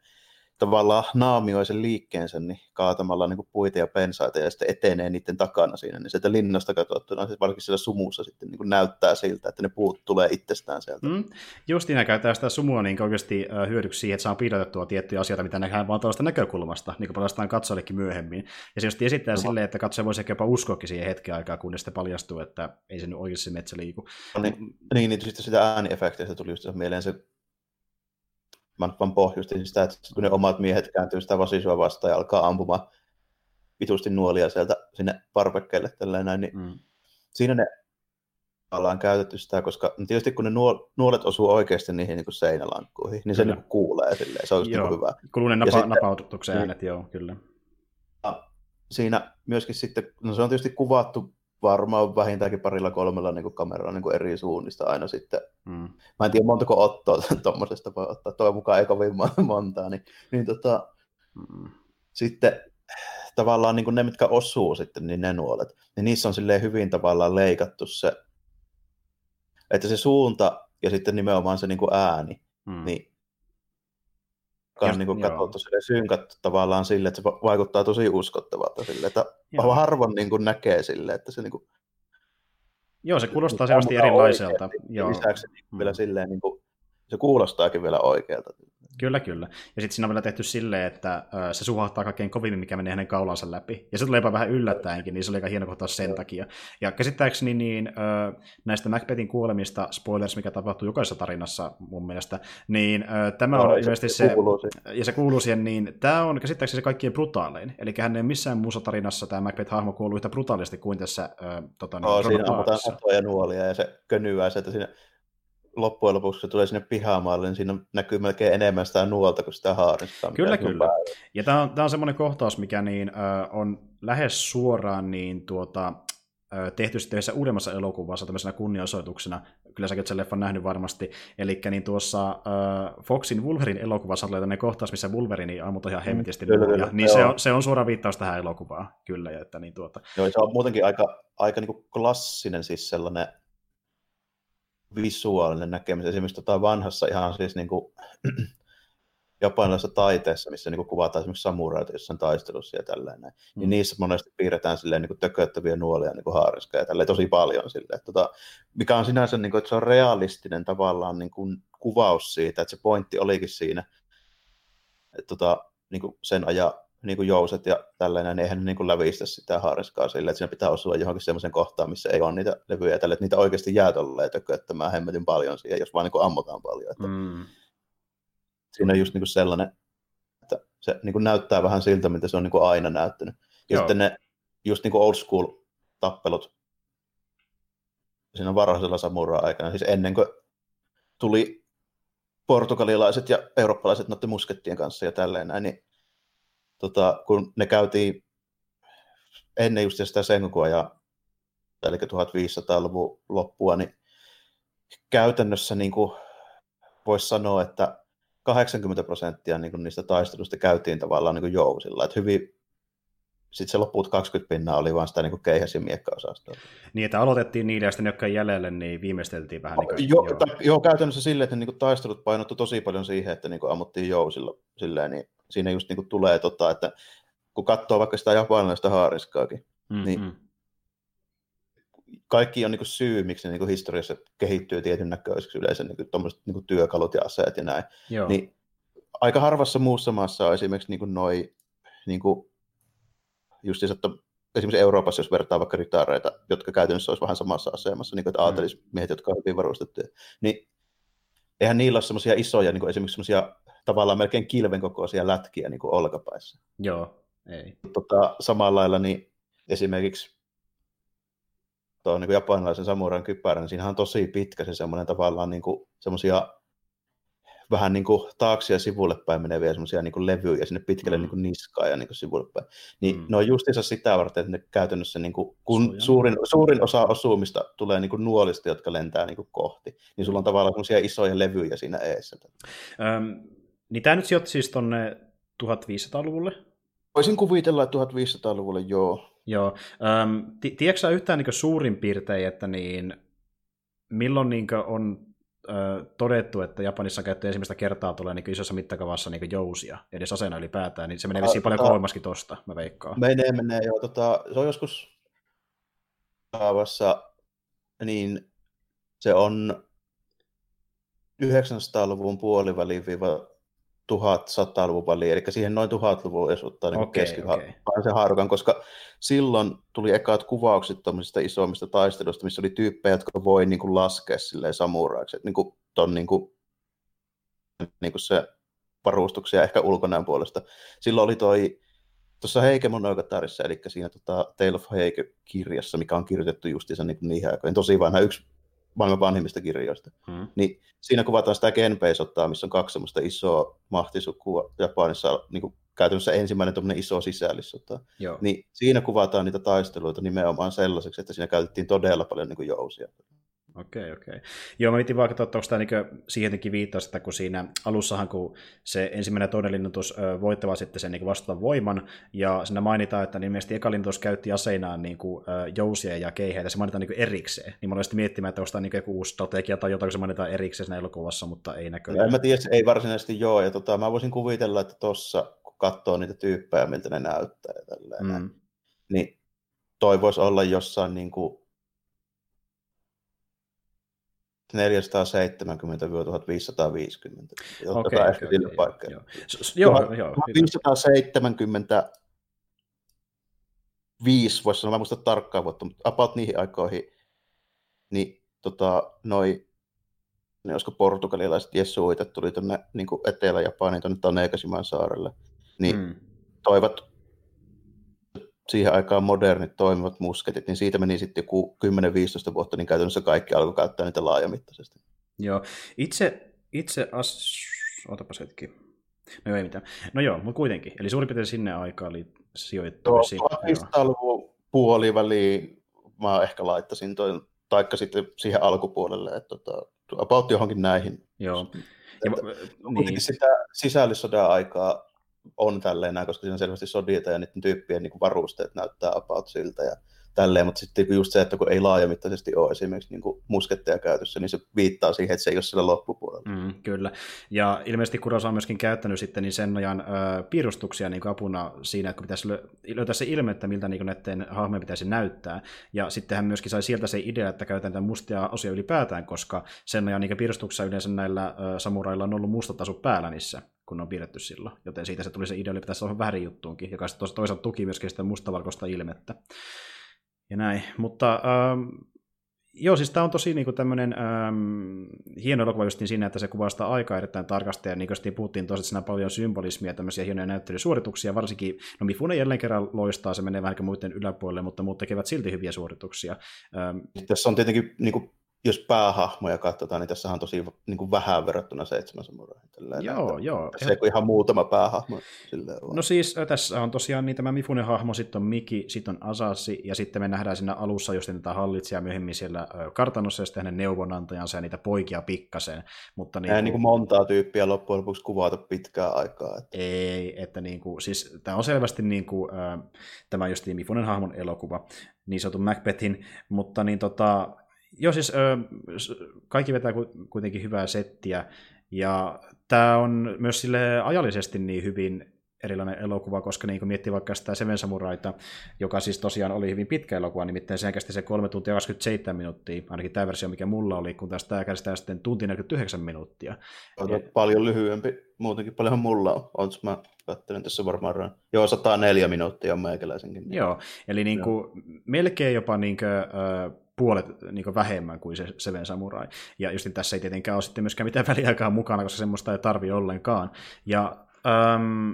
tavallaan naamioi sen liikkeensä niin kaatamalla niin kuin puita ja pensaita ja sitten etenee niiden takana siinä, niin sieltä linnasta katsottuna, siis varsinkin siellä sumussa sitten niin kuin näyttää siltä, että ne puut tulee itsestään sieltä. Mm. Justiin käytetään sitä sumua niin oikeasti hyödyksi siihen, että saa piilotettua tiettyjä asioita, mitä nähdään vaan tuollaista näkökulmasta, niin kuin palastaan katsojallekin myöhemmin. Ja se just esittää no. silleen, että katsoja voisi ehkä jopa uskoakin siihen hetken aikaa, kunnes sitten paljastuu, että ei se nyt oikeasti metsä liiku. No niin, niin, niin sitten sitä ääniefekteistä tuli just mieleen se mä vaan pohjustin sitä, että kun ne omat miehet kääntyy sitä vasisua vastaan ja alkaa ampumaan vitusti nuolia sieltä sinne parvekkeelle tälleen näin, niin mm. siinä ne ollaan käytetty sitä, koska no tietysti kun ne nuolet osuu oikeasti niihin niin seinälankkuihin, niin se niin kuulee silleen, se on just niin hyvä. Kuluu ne napa- napautuksen niin, äänet, joo, kyllä. Siinä myöskin sitten, no se on tietysti kuvattu varmaan vähintäänkin parilla kolmella niin kameralla niin eri suunnista aina sitten. Mm. Mä en tiedä montako ottoa tuommoisesta voi ottaa, toivon mukaan ei kovin montaa. Niin, niin tota, mm. sitten tavallaan niin ne, mitkä osuu sitten, niin ne nuolet, niin niissä on silleen hyvin tavallaan leikattu se, että se suunta ja sitten nimenomaan se niin kuin ääni, Mm. niin kan niin kuin katsottu sille synkattu tavallaan sille, että se va- vaikuttaa tosi uskottavalta sille, että Joo. harvoin niin kuin näkee sille, että se niin kuin, Joo, se kuulostaa niin selvästi erilaiselta. oikein, Joo. lisäksi niin vielä Mm. silleen, niin kuin, se kuulostaakin vielä oikealta. Kyllä, kyllä. Ja sitten siinä on vielä tehty silleen, että se suhahtaa kaikkein kovimmin, mikä menee hänen kaulansa läpi. Ja se tulee jopa vähän yllättäenkin, niin se oli aika hieno kohtaus sen takia. Ja käsittääkseni niin, näistä Macbethin kuolemista, spoilers, mikä tapahtuu jokaisessa tarinassa mun mielestä, niin tämä No, on se ilmeisesti se, siihen. ja se kuuluu siihen, niin tämä on käsittääkseni se kaikkien brutaalein. Eli hän ei missään muussa tarinassa tämä Macbeth-hahmo kuuluu yhtä brutaalisti kuin tässä tota, niin, No, siinä Ronald ammutaan satoja nuolia ja se könyää se, että siinä loppujen lopuksi, kun se tulee sinne pihamaalle, niin siinä näkyy melkein enemmän sitä nuolta kuin sitä haaristaa. Kyllä, kyllä. päällä. Ja tämä on, tämä on semmoinen kohtaus, mikä niin, ö, on lähes suoraan niin, tuota, ö, tehty sitten yhdessä uudemmassa elokuvassa tämmöisenä kunnianosoituksena. Kyllä säkin sen leffan nähnyt varmasti. Eli niin tuossa ö, Foxin Wolverine elokuvassa tulee tämmöinen kohtaus, missä Wolverine ammutaan ihan hemmetisti kyllä, nuolia. kyllä, Niin se on, se on suora viittaus tähän elokuvaan, kyllä. Ja että niin tuota, Joo, se on muutenkin aika, aika niin kuin klassinen siis sellainen visuaalinen näkemys. Esimerkiksi tota vanhassa ihan siis niin kuin, japanilaisessa taiteessa, missä niin kuin kuvataan esimerkiksi samuraita jossain taistelussa ja tällainen. näin. Mm. Niin niissä monesti piirretään silleen niin kuin tököttäviä nuolia niin kuin haariska ja tälleen tosi paljon silleen. Tota, mikä on sinänsä, niin kuin, että se on realistinen tavallaan niin kuin kuvaus siitä, että se pointti olikin siinä, että tota, niin kuin sen ajan niin kuin jouset ja tällainen, niin eihän ne niin kuin lävistä sitä haariskaa silleen, että siinä pitää osua johonkin semmoisen kohtaan, missä ei ole niitä levyjä ja tälle, että niitä oikeasti jää tolleen tököttämään hemmetin paljon siihen, jos vaan niin kuin ammutaan paljon. Että mm, siinä on just niin kuin sellainen, että se niin kuin näyttää vähän siltä, mitä se on niin kuin aina näyttänyt. Ja Joo. sitten ne just niin kuin old school tappelut siinä varhaisella samuraa-aikana, siis ennen kuin tuli portugalilaiset ja eurooppalaiset noiden muskettien kanssa ja tälleen näin, niin tota, kun ne käytiin ennen just sitä Senkukua ja eli 1500-luvun loppua, niin käytännössä niin kuin voisi sanoa, että 80 prosenttia niin kuin niistä taisteluista käytiin tavallaan niin kuin jousilla. Että hyvin, sitten se loput 20 pinnaa oli vaan sitä niin kuin keihäs- ja miekka-osastoa. niin, että aloitettiin niille ja sitten ne, jotka jäljelle, niin viimeisteltiin vähän. Niin kuin, Joo, joo. joo, käytännössä silleen, että ne niin kuin taistelut painottu tosi paljon siihen, että niin kuin ammuttiin jousilla. Silleen, niin siinä just niin kuin tulee, tota, että kun katsoo vaikka sitä japanilaista haariskaakin, mm, niin- kaikki on niin kuin syy, miksi ne niin kuin historiassa kehittyy tietyn näköisiksi yleensä niin kuin, niin kuin työkalut ja aseet ja näin. Joo. Niin aika harvassa muussa maassa on esimerkiksi niin kuin noi, niin kuin, just siis, että esimerkiksi Euroopassa, jos vertaa vaikka ritaareita, jotka käytännössä olisi vähän samassa asemassa, niin kuin, että Mm. aatelismiehet, jotka on hyvin varustettuja, niin eihän niillä ole semmoisia isoja, niin kuin esimerkiksi semmoisia tavallaan melkein kilven kokoisia lätkiä niin kuin olkapäissä. Joo, ei. Tota, samalla lailla niin esimerkiksi tuo niin kuin japanilaisen samuran kypärä, niin siinähän on tosi pitkä se semmoinen tavallaan niin kuin, semmoisia vähän niin kuin taakse ja sivulle päin meneviä semmoisia niin levyjä sinne pitkälle Mm. niin kuin niskaan ja niin kuin sivulle päin. Niin Mm. ne on justiinsa sitä varten, että ne käytännössä, niin kuin, kun Suojaa. suurin, suurin osa osumista tulee niin kuin nuolista, jotka lentää niin kuin kohti, niin sulla on tavallaan semmoisia isoja levyjä siinä eessä. Öm, niin tämä nyt sijoitti siis tonne 1500-luvulle. Voisin kuvitella, että 1500-luvulle joo. Joo. Öm, ti- tiedätkö yhtään niin suurin piirtein, että niin, milloin niin on ö, todettu, että Japanissa käytetty ensimmäistä kertaa tulee niin isossa mittakaavassa niin jousia, edes aseena ylipäätään, niin se menee vissiin paljon tota- kauemmaskin tosta, mä veikkaan. Menee, menee. Joo, tota, se on joskus kaavassa, niin se on 900-luvun puoliväliin viiva 1100-luvun väliin, eli siihen noin 1000-luvun jos ottaa niin okei. se haarukan, koska silloin tuli ekaat kuvaukset tuommoisista isommista taisteluista, missä oli tyyppejä, jotka voi niin kuin laskea silleen samuraiksi, että niin kuin, ton, niin kuin, niin kuin se varustuksia ehkä ulkonäön puolesta. Silloin oli toi tuossa Heike Monogatarissa, eli siinä tota, Tale of Heike-kirjassa, mikä on kirjoitettu justiinsa niin niihin aikoihin, tosi vanha, yksi maailman vanhimmista kirjoista. Hmm. Niin siinä kuvataan sitä Genpei-sotaa, missä on kaksi semmoista isoa mahtisukua Japanissa, niin kuin käytännössä ensimmäinen tuommoinen iso sisällissota. Joo. Niin siinä kuvataan niitä taisteluita nimenomaan sellaiseksi, että siinä käytettiin todella paljon niin kuin jousia. Okei, okei. Joo, mä mietin vaan katsoa, että onko tämä niin siihen jotenkin viittaus, että kun siinä alussahan, kun se ensimmäinen ja toinen linnutus voittava sitten sen niin vastaavan voiman, ja siinä mainitaan, että ilmeisesti eka linnutus käytti aseinaan niin kuin, jousia ja keiheitä, se mainitaan niin erikseen. Niin mä olen miettimään, että onko tämä niin joku uusi strategia tai jotain, kun se mainitaan erikseen siinä elokuvassa, mutta ei näköjään. En mä tiedä, ei varsinaisesti joo, ja tota, mä voisin kuvitella, että tuossa, kun katsoo niitä tyyppejä, miltä ne näyttää ja tälleen, mm. niin toivoisi olla jossain niin kuin 470-1550, jotta okay, okay, sille paikkaan. Joo, joo, joo, 575, voisi sanoa, mä muista tarkkaan vuotta, mutta about niihin aikoihin, niin tota, noi, ne olisiko portugalilaiset jesuitat tuli tuonne niin Etelä-Japaniin, tuonne Tanegasimaan saarelle, niin mm. toivat siihen aikaan modernit toimivat musketit, niin siitä meni sitten joku 10-15 vuotta, niin käytännössä kaikki alkoi käyttää niitä laajamittaisesti. Joo, itse, itse as... Otapas hetki. No ei mitään. No joo, mutta kuitenkin. Eli suurin piirtein sinne aikaan oli sijoittu. Joo, luvun puoliväliin mä ehkä laittaisin toi, taikka sitten siihen alkupuolelle, että tota, about johonkin näihin. Joo. Ja, niin. sitä sisällissodan aikaa on tälleen koska siinä on selvästi sodita ja niiden tyyppien niin kuin varusteet näyttää about siltä ja tälleen, mutta sitten just se, että kun ei laajamittaisesti ole esimerkiksi niin kuin musketteja käytössä, niin se viittaa siihen, että se ei ole sillä loppupuolella. Mm, kyllä, ja ilmeisesti Kurosa on myöskin käyttänyt sitten niin sen ajan ö, piirustuksia niin apuna siinä, että kun pitäisi löytää se ilme, että miltä niin näiden hahmojen pitäisi näyttää, ja sitten hän myöskin sai sieltä se idea, että käytetään mustia osia ylipäätään, koska sen ajan niin piirustuksessa yleensä näillä ö, samurailla on ollut mustat asut päällä niissä, kun on piirretty silloin. Joten siitä se tuli se idea, että pitäisi olla värin juttuunkin, joka sitten toisaalta tuki myöskin sitä mustavalkoista ilmettä. Ja näin. Mutta ähm, joo, siis tämä on tosi niin tämmöinen ähm, hieno elokuva just niin siinä, että se kuvaa sitä aikaa erittäin tarkasti, ja niin kuin puhuttiin tosi, että siinä on paljon symbolismia, tämmöisiä hienoja näyttelysuorituksia, varsinkin, no Mifune jälleen kerran loistaa, se menee vähän muiden yläpuolelle, mutta muut tekevät silti hyviä suorituksia. Ähm, Tässä on tietenkin niin kuin jos päähahmoja katsotaan, niin tässä on tosi niin kuin vähän verrattuna seitsemän samuraihin. Joo, näin, joo. Se on ihan muutama päähahmo. No siis tässä on tosiaan niin tämä Mifunen hahmo, sitten on Miki, sitten on Asasi, ja sitten me nähdään siinä alussa just tätä hallitsijaa myöhemmin siellä kartanossa, ja sitten hänen neuvonantajansa ja niitä poikia pikkasen. Mutta niin kuin... niin kuin montaa tyyppiä loppujen lopuksi kuvata pitkää aikaa. Että... Ei, että niin kuin, siis tämä on selvästi niin kuin, äh, tämä just Mifunen hahmon elokuva, niin sanotun Macbethin, mutta niin tota, Joo, siis ö, kaikki vetää kuitenkin hyvää settiä, ja tämä on myös sille ajallisesti niin hyvin erilainen elokuva, koska niin miettii vaikka sitä Seven Samuraita, joka siis tosiaan oli hyvin pitkä elokuva, nimittäin sehän kesti se 3 tuntia 27 minuuttia, ainakin tämä versio, mikä mulla oli, kun tästä tämä kestää sitten tunti 49 minuuttia. On ja... paljon lyhyempi, muutenkin paljon mulla on. Mä katselin tässä varmaan, joo 104 minuuttia on meikäläisenkin. Joo, eli niin kuin, melkein jopa niin kuin, äh, puolet niin vähemmän kuin se Seven Samurai. Ja just tässä ei tietenkään ole sitten myöskään mitään väliaikaa mukana, koska semmoista ei tarvi ollenkaan. Ja ähm,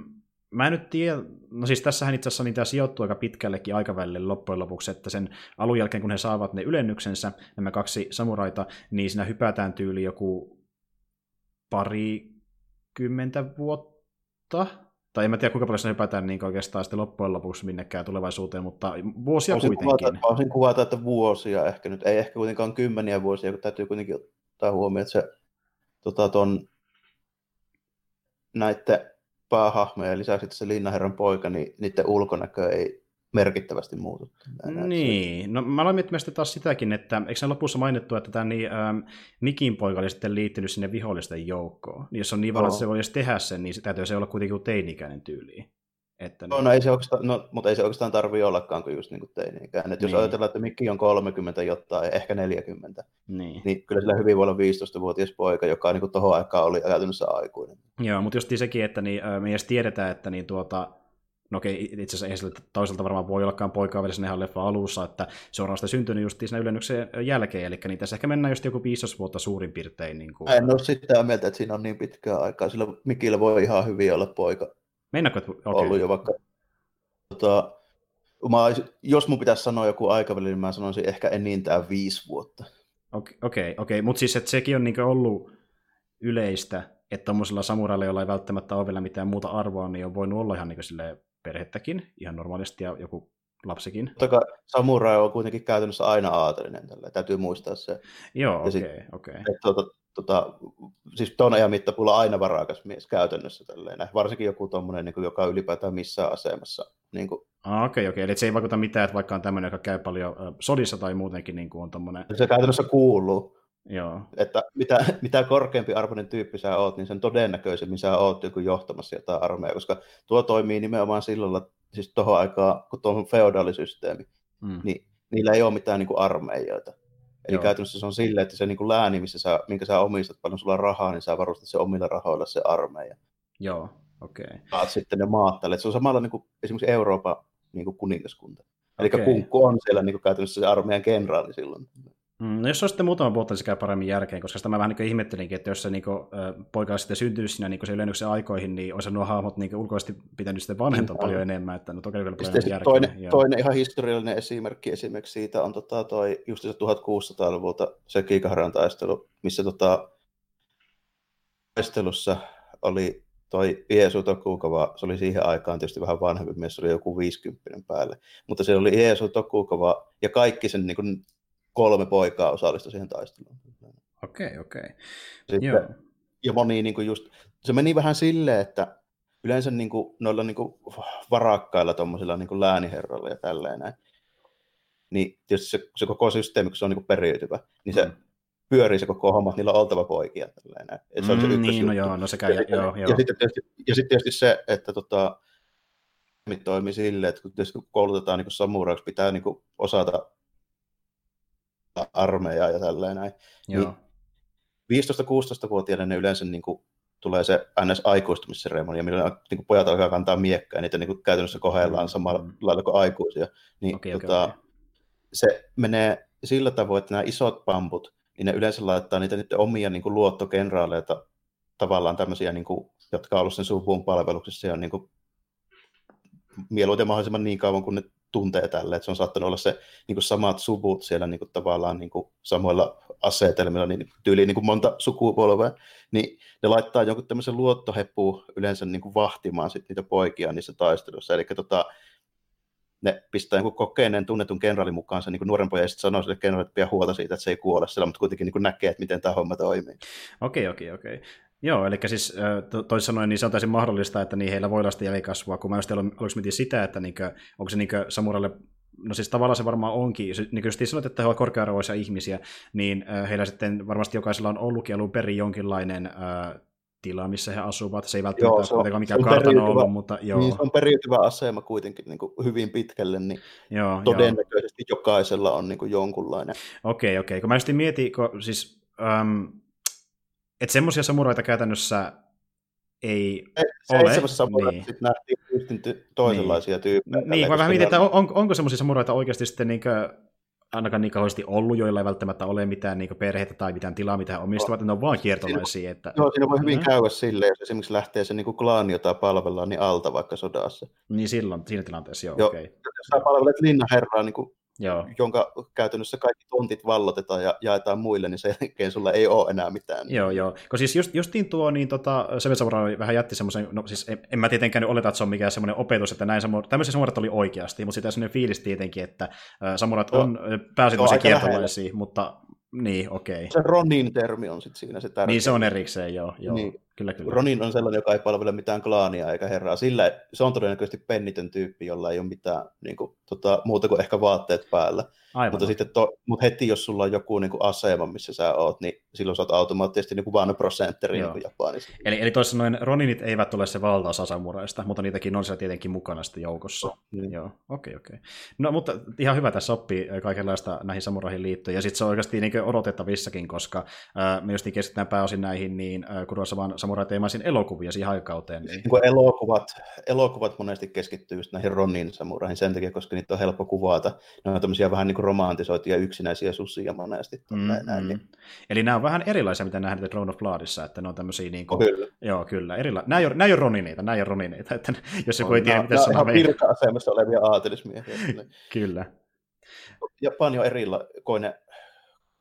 mä en nyt tiedä, no siis tässähän itse asiassa niitä sijoittuu aika pitkällekin aikavälille loppujen lopuksi, että sen alun jälkeen, kun he saavat ne ylennyksensä, nämä kaksi samuraita, niin siinä hypätään tyyli joku pari kymmentä vuotta, tai en mä tiedä kuinka paljon se hypätään niin oikeastaan sitten loppujen lopuksi minnekään tulevaisuuteen, mutta vuosia voisin kuitenkin. Kuvata, voisin kuvata, että vuosia ehkä nyt, ei ehkä kuitenkaan kymmeniä vuosia, kun täytyy kuitenkin ottaa huomioon, että se tota, ton, näiden päähahmojen lisäksi se Linnaherran poika, niin niiden ulkonäkö ei merkittävästi muutu. Niin, no mä aloin miettimään taas sitäkin, että eikö se lopussa mainittu, että tämä niin, ähm, Nikin poika oli sitten liittynyt sinne vihollisten joukkoon. Niin jos on niin paljon, että se voisi tehdä sen, niin se täytyy se olla kuitenkin teini-ikäinen tyyli. Että no, niin... no, ei se oikeastaan, no, mutta ei se oikeastaan tarvitse ollakaan kuin just niin kuin teini-ikäinen. Että niin. Jos ajatellaan, että Mikki on 30 jotain, ehkä 40, niin. niin kyllä sillä hyvin voi olla 15-vuotias poika, joka niin tuohon aikaan oli käytännössä aikuinen. Joo, mutta just sekin, että niin, me edes tiedetään, että niin tuota, no okei, itse asiassa ei sille toisaalta varmaan voi ollakaan poikaa vielä sinne leffa alussa, että se on vasta syntynyt just siinä ylennyksen jälkeen, eli niin tässä ehkä mennään just joku 15 vuotta suurin piirtein. Niin kuin... En ole sitä mieltä, että siinä on niin pitkää aikaa, sillä Mikillä voi ihan hyvin olla poika. Mennäänkö? Okay. Ollut jo vaikka... Tota, mä, jos mun pitäisi sanoa joku aikaväli, niin mä sanoisin ehkä enintään viisi vuotta. Okei, okei, okay, mutta siis että sekin on niin ollut yleistä, että tuommoisella samurailla, jolla ei välttämättä ole vielä mitään muuta arvoa, niin on voinut olla ihan niin perhettäkin ihan normaalisti ja joku lapsikin. Totta kai samurai on kuitenkin käytännössä aina aatelinen, tällä. täytyy muistaa se. Joo, okei, okei. Että, tota, tota, siis tuon ajan mittapuulla aina varakas mies käytännössä. Tälleen. Varsinkin joku tommonen, niin kuin, joka on ylipäätään missään asemassa. Niin kuin, Ah, Okei, okei. Eli se ei vaikuta mitään, että vaikka on tämmöinen, joka käy paljon ö, sodissa tai muutenkin niin kuin on tommonen, se käytännössä kuuluu, joo. että mitä, mitä korkeampi arvoinen tyyppi sä oot, niin sen todennäköisemmin sä oot joku johtamassa jotain armeijaa, koska tuo toimii nimenomaan lailla, siis tuohon aikaan, kun tuo on feodaalisysteemi, Mm. niin niillä ei ole mitään niin kuin armeijoita. Eli Joo. käytännössä se on silleen, että se niin kuin lääni, missä sä, minkä sä omistat, paljon sulla rahaa, niin sä varustat se omilla rahoilla se armeija. Joo, okei. Saat sitten ne maat tälle. Se on samalla niin kuin esimerkiksi Euroopan niin kuin kuningaskunta. Eli kunkku on siellä niin kuin käytännössä se armeijan kenraali silloin. Mm, no jos se on sitten muutama vuotta, niin se käy paremmin järkeen, koska sitä mä vähän niin ihmettelinkin, että jos se niin kuin, poika olisi sitten syntynyt siinä niin se ylennyksen aikoihin, niin olisi nuo hahmot niin ulkoisesti pitänyt sitten vanhentua Mm, paljon on. enemmän, että no toki vielä paljon järkeä. toinen, joo. toinen ihan historiallinen esimerkki esimerkiksi siitä on tota, toi, just se 1600-luvulta se Kiikaharan taistelu, missä tota, taistelussa oli toi Iesu Tokugawa, se oli siihen aikaan tietysti vähän vanhempi mies, se oli joku 50 päälle, mutta se oli Iesu Tokugawa ja kaikki sen niin kuin, kolme poikaa osallistui siihen taisteluun. Okei, okei. Sitten, Joo. ja moni niin kuin just, se meni vähän silleen, että yleensä niin kuin, noilla niin kuin varakkailla tuommoisilla niin kuin lääniherroilla ja tälleen näin, niin tietysti se, se koko systeemi, kun se on niin kuin periytyvä, niin se Mm. pyörii se koko homma, että niillä on oltava poikia. Tälleen näin. Et se on se Mm, niin, ykkösjuttu. no joo, no sekä, ja, joo, joo. ja, sitten tietysti, ja sitten tietysti se, että tota, toimii silleen, että kun, tietysti kun koulutetaan niin samuraiksi, pitää niin kuin osata armeijaa ja tälleen näin. joo. 15-16-vuotiaana ne yleensä niin kuin, tulee se NS-aikuistumisseremonia, millä niin kuin pojat alkaa kantaa miekkaa, ja niitä niin kuin, käytännössä kohdellaan Mm, samalla lailla kuin aikuisia. Niin, okei, tota, okei. se menee sillä tavoin, että nämä isot pamput, niin ne yleensä laittaa niitä niiden omia niin kuin, luottokenraaleita, tavallaan tämmöisiä, niin kuin, jotka on ollut sen suvun palveluksessa ja niin kuin, mieluiten mahdollisimman niin kauan, kun ne tuntee tälle, että se on saattanut olla se niin kuin samat suvut siellä niin kuin, tavallaan niin kuin, samoilla asetelmilla, niin tyyliin niin kuin monta sukupolvea, niin ne laittaa jonkun tämmöisen luottoheppuun yleensä niin kuin vahtimaan sit niitä poikia niissä taisteluissa. Eli tota, ne pistää jonkun kokeneen tunnetun kenraalin mukaan sen niin nuoren pojan ja sitten sanoo sille kenraalille, että pidä huolta siitä, että se ei kuole siellä, mutta kuitenkin niin kuin näkee, että miten tämä homma toimii. Okei, okei, okei. Joo, eli siis to- toisin sanoen niin se on täysin mahdollista, että niin heillä voi olla sitä jälkikasvua, kun mä just aluksi mietin sitä, että niinkö, onko se niinkö samuralle, no siis tavallaan se varmaan onkin, niin kuin just sanoit, että he ovat korkea-arvoisia ihmisiä, niin heillä sitten varmasti jokaisella on ollutkin alun perin jonkinlainen äh, tila, missä he asuvat. Se ei välttämättä Joo, ole se on- kuitenkaan mikään kartano ollut, mutta joo, Niin se on periytyvä asema kuitenkin niin kuin hyvin pitkälle, niin joo, joo. todennäköisesti jokaisella on niin kuin jonkunlainen. Okei, okei. Kun mä just mietin, kun siis, äm, että semmoisia samuraita käytännössä ei ole. Seitsemässä samoilla niin. sitten nähtiin toisenlaisia tyyppejä. Niin, tälleen, kun mä vähän mietin, että on, onko semmoisia samuraita oikeasti sitten niinkö, ainakaan niin kauheasti ollut, joilla ei välttämättä ole mitään niin perhettä tai mitään tilaa, mitä he omistavat, että ne on vaan kiertolaisia. Että... Joo, siinä voi hyvin Mm. käydä silleen, jos esimerkiksi lähtee se niin klaani, jota palvellaan, niin alta vaikka sodassa. Niin silloin, siinä tilanteessa, joo, Joo. okei. Jos sä palvelet linnaherraa, niin kuin, Joo, jonka käytännössä kaikki tontit vallotetaan ja jaetaan muille, niin sen jälkeen sulla ei ole enää mitään. Joo, joo. Kun siis just, justiin tuo, niin tota, Seven vähän jätti semmoisen, no siis en, en mä tietenkään nyt oleta, että se on mikään semmoinen opetus, että näin samu, tämmöisiä samurat oli oikeasti, mutta sitä semmoinen fiilis tietenkin, että äh, samurat Joo. on tosi kiertolaisia, mutta niin, okei. Se Ronin termi on sitten siinä se tärkeä. Niin se on erikseen, joo, joo. Niin. Kyllä, kyllä. Ronin on sellainen, joka ei palvele mitään klaania eikä herraa. Sillä se on todennäköisesti pennitön tyyppi, jolla ei ole mitään niin kuin, tota, muuta kuin ehkä vaatteet päällä. Aivan. Mutta, sitten to, mutta heti jos sulla on joku niin kuin asema, missä sä oot, niin silloin sä oot automaattisesti niin kuin vaan prosentteri niin Japanissa. Eli, eli toisin sanoen Roninit eivät ole se valtaosa samuraista, mutta niitäkin on siellä tietenkin mukana sitten joukossa. Niin. Joo, okei, okei. No, mutta ihan hyvä tässä oppii kaikenlaista näihin samuraihin liittyen, ja sitten se on oikeasti niin odotettavissakin, koska äh, me just keskitytään pääosin näihin niin äh, Kurosavan samuraiteemaisiin elokuvia siihen aikauteen. Niin. Niin kuin elokuvat, elokuvat monesti keskittyy just näihin Ronin samuraihin sen takia, koska niitä on helppo kuvata. Ne on tämmöisiä vähän niin romantisoituja yksinäisiä susia monesti. Mm, näin, niin. Eli nämä on vähän erilaisia, mitä nähdään The Throne of Bloodissa, että ne on tämmöisiä niin kuin, Kyllä. joo, kyllä, erila... nämä, ei ole, nämä ei ole ronineita, nämä ei ole ronineita, että jos joku ei tiedä, Nämä- mitä nämä se on ihan on. olevia aatelismiehiä. Kyllä. Japani on erilainen,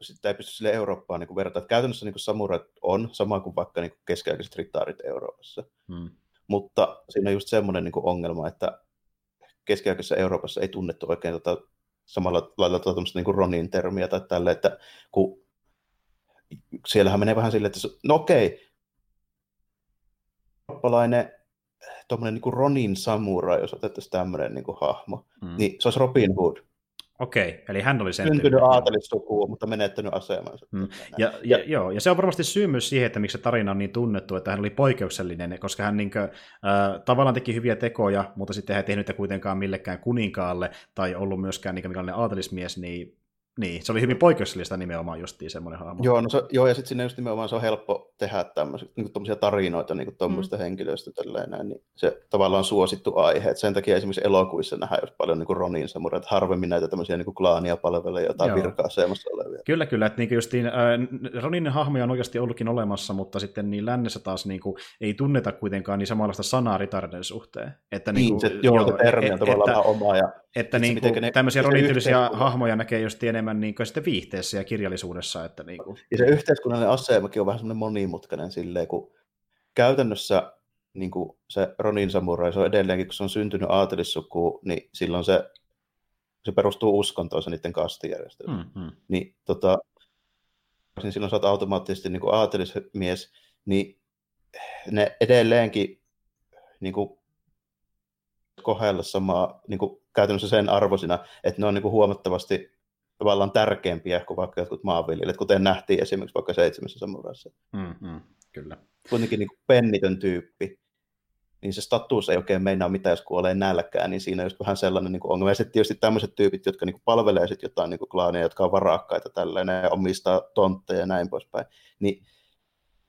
sitä ei pysty sille Eurooppaan niin verrata. Että käytännössä niin samurat on sama kuin vaikka niin keskiaikaiset ritaarit Euroopassa. Mm. Mutta siinä on just semmoinen niin ongelma, että keskiaikaisessa Euroopassa ei tunnettu oikein tota, samalla lailla tota, niin Ronin termiä tai tälle, että kun siellähän menee vähän silleen, että no okei, eurooppalainen tuommoinen niin Ronin samurai, jos otettaisiin tämmöinen niin kuin hahmo, mm. niin se olisi Robin Hood. Okei, eli hän oli sen Syntynyt aatelissukua, mutta menettänyt asemansa. Mm. Ja, ja, ja, joo, ja se on varmasti syy myös siihen, että miksi se tarina on niin tunnettu, että hän oli poikkeuksellinen, koska hän niin kuin, äh, tavallaan teki hyviä tekoja, mutta sitten hän ei tehnyt kuitenkaan millekään kuninkaalle tai ollut myöskään niin kuin, aatelismies, niin niin, se oli hyvin poikkeuksellista nimenomaan justiin semmoinen hahmo. Joo, no se, joo ja sitten sinne just nimenomaan se on helppo tehdä tämmöisiä niin tarinoita niin tuommoista mm. henkilöistä tälleen näin, niin se tavallaan on suosittu aihe. Et sen takia esimerkiksi elokuissa nähdään just paljon niin Ronin semmoinen, että harvemmin näitä tämmöisiä niin klaania palvelee jotain virka-asemassa olevia. Kyllä, kyllä. Että niin justiin, äh, Ronin hahmoja on oikeasti ollutkin olemassa, mutta sitten niin lännessä taas niin kuin, ei tunneta kuitenkaan niin samanlaista sanaa ritarden suhteen. Että, niin, niin kuin, se, joo, joo, termi on et, tavallaan että, oma. Ja että niin kuin, ne, tämmöisiä Ronin-tyylisiä hahmoja näkee just enemmän niin kuin sitten viihteessä ja kirjallisuudessa. Että niin kuin. Ja se yhteiskunnallinen asemakin on vähän semmoinen monimutkainen silleen, kun käytännössä niin kuin se Ronin samurai, se on edelleenkin, kun se on syntynyt aatelissukuun, niin silloin se, se perustuu uskontoon, se niiden kastijärjestelmä. Mm-hmm. Niin, tota, niin silloin sä oot automaattisesti niin kuin aatelismies, niin ne edelleenkin niin kuin, kohdella samaa niin kuin, käytännössä sen arvoisina, että ne on niin kuin, huomattavasti tavallaan tärkeämpiä kuin vaikka jotkut maanviljelijät, kuten nähtiin esimerkiksi vaikka seitsemässä samuraissa. Mm-hmm, kyllä. Kuitenkin niin kuin pennitön tyyppi, niin se status ei oikein meinaa mitään, jos kuolee nälkään, niin siinä on just vähän sellainen niin kuin ongelma. Ja sitten tietysti tämmöiset tyypit, jotka niin kuin palvelee sit jotain niin kuin klaania, jotka on varakkaita tällainen, ja omistaa tontteja ja näin poispäin, niin